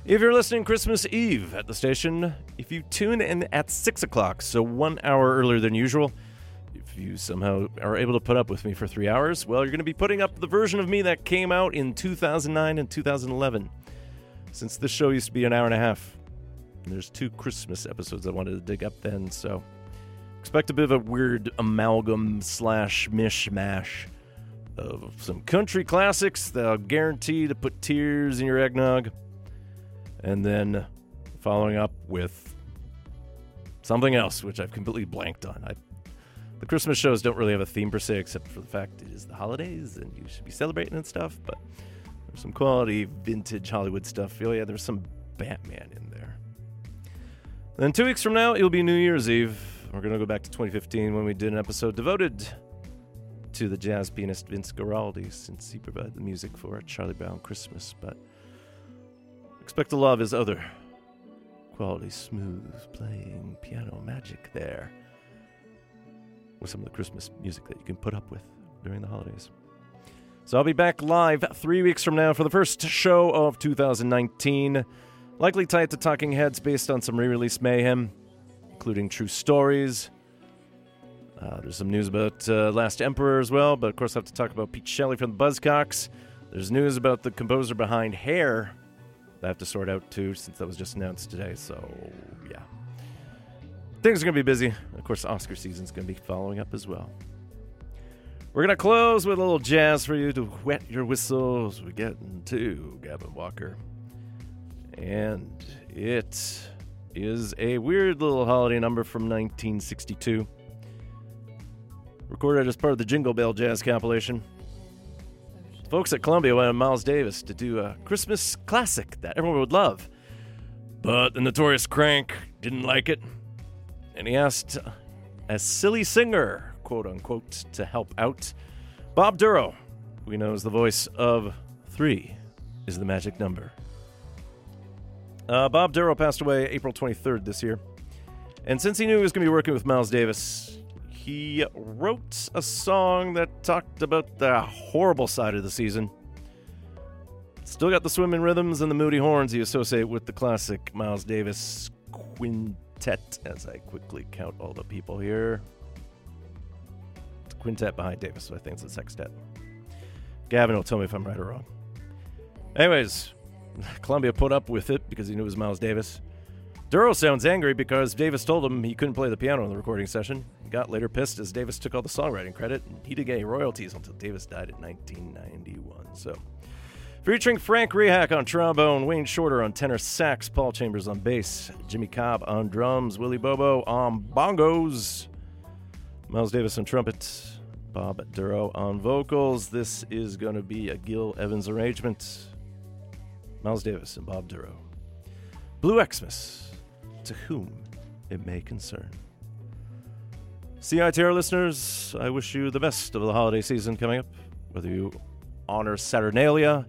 If you're listening Christmas Eve at the station, if you tune in at 6 o'clock, so one hour earlier than usual, if you somehow are able to put up with me for three hours, well, you're going to be putting up the version of me that came out in 2009 and 2011. Since this show used to be an hour and a half, there's two Christmas episodes I wanted to dig up then, so expect a bit of a weird amalgam slash mishmash of some country classics that'll guarantee to put tears in your eggnog, and then following up with something else, which I've completely blanked on. I, the Christmas shows don't really have a theme per se, except for the fact it is the holidays and you should be celebrating and stuff. But there's some quality vintage Hollywood stuff. Oh yeah, there's some Batman in there. Then two weeks from now, it'll be New Year's Eve. We're gonna go back to 2015 when we did an episode devoted to the jazz pianist Vince Guaraldi, since he provided the music for Charlie Brown Christmas. But expect lot of his other quality, smooth playing piano magic there with some of the Christmas music that you can put up with during the holidays. So I'll be back live three weeks from now for the first show of 2019. Likely tied to Talking Heads based on some re release mayhem, including true stories. Uh, there's some news about uh, Last Emperor as well, but of course, I have to talk about Pete Shelley from the Buzzcocks. There's news about the composer behind Hair I have to sort out too, since that was just announced today. So, yeah. Things are going to be busy. Of course, Oscar season's going to be following up as well. We're going to close with a little jazz for you to wet your whistles. We get into Gavin Walker. And it is a weird little holiday number from 1962. Recorded as part of the Jingle Bell Jazz compilation. The Folks at Columbia wanted Miles Davis to do a Christmas classic that everyone would love. But the notorious crank didn't like it. And he asked a silly singer, quote unquote, to help out. Bob Dorough, who know knows the voice of Three is the magic number. Uh, Bob Dorough passed away April 23rd this year. And since he knew he was going to be working with Miles Davis, he wrote a song that talked about the horrible side of the season. Still got the swimming rhythms and the moody horns you associate with the classic Miles Davis quintet, as I quickly count all the people here. It's quintet behind Davis, so I think it's a sextet. Gavin will tell me if I'm right or wrong. Anyways, Columbia put up with it because he knew it was Miles Davis. Dorough sounds angry because Davis told him he couldn't play the piano in the recording session. He got later pissed as Davis took all the songwriting credit, and he didn't get any royalties until Davis died in 1991. So, featuring Frank Rehak on trombone, Wayne Shorter on tenor sax, Paul Chambers on bass, Jimmy Cobb on drums, Willie Bobo on bongos, Miles Davis on trumpet, Bob Dorough on vocals. This is going to be a Gil Evans arrangement. Miles Davis and Bob Dorough. Blue Xmas, to whom it may concern. CITR listeners, I wish you the best of the holiday season coming up. Whether you honor Saturnalia,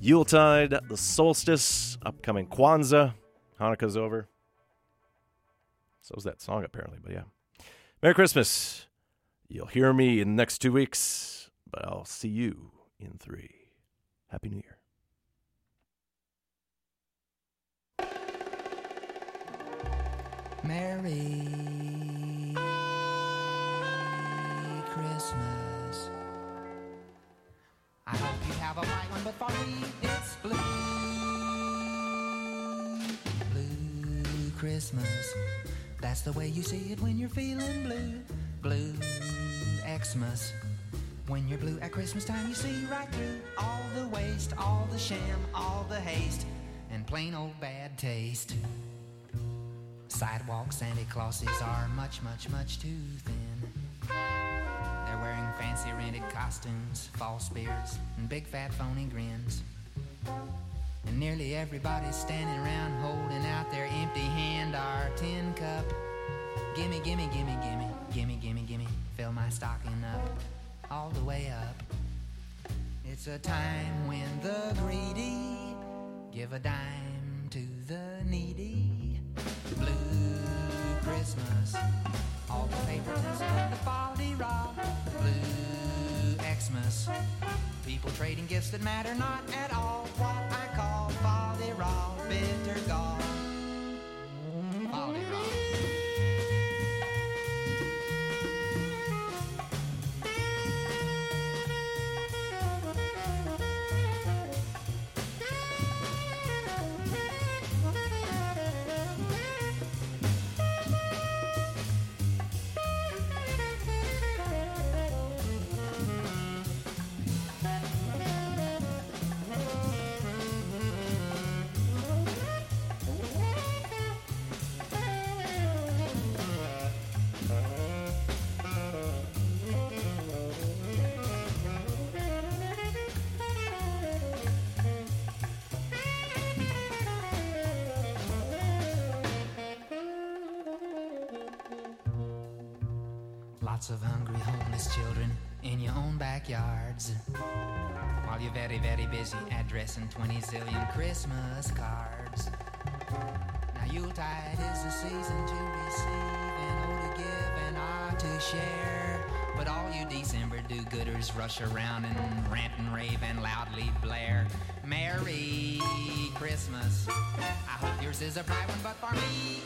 Yuletide, the solstice, upcoming Kwanzaa, Hanukkah's over. So So's that song, apparently, but yeah. Merry Christmas. You'll hear me in the next two weeks, but I'll see you in three. Happy New Year. Merry Christmas. I hope you have a white one, but for me it's blue. Blue Christmas. That's the way you see it when you're feeling blue. Blue Xmas. When you're blue at Christmas time, you see right through all the waste, all the sham, all the haste, and plain old bad taste. Sidewalk Santa Clauses are much, much, much too thin. They're wearing fancy rented costumes, false beards, and big fat phony grins. And nearly everybody's standing around holding out their empty hand or tin cup. Gimme, gimme, gimme, gimme, gimme, gimme, gimme, fill my stocking up, all the way up. It's a time when the greedy give a dime to the needy. Blue Christmas, all the favorites of the folly rob. Blue Xmas, people trading gifts that matter not at all. What I call folly rob, bitter gall. Folly rob. Backyards. While you're very, very busy addressing 20 zillion Christmas cards. Now, Yuletide is the season to receive and oh, to give and ah, to share. But all you December do gooders rush around and rant and rave and loudly blare. Merry Christmas. I hope yours is a bright one, but for me,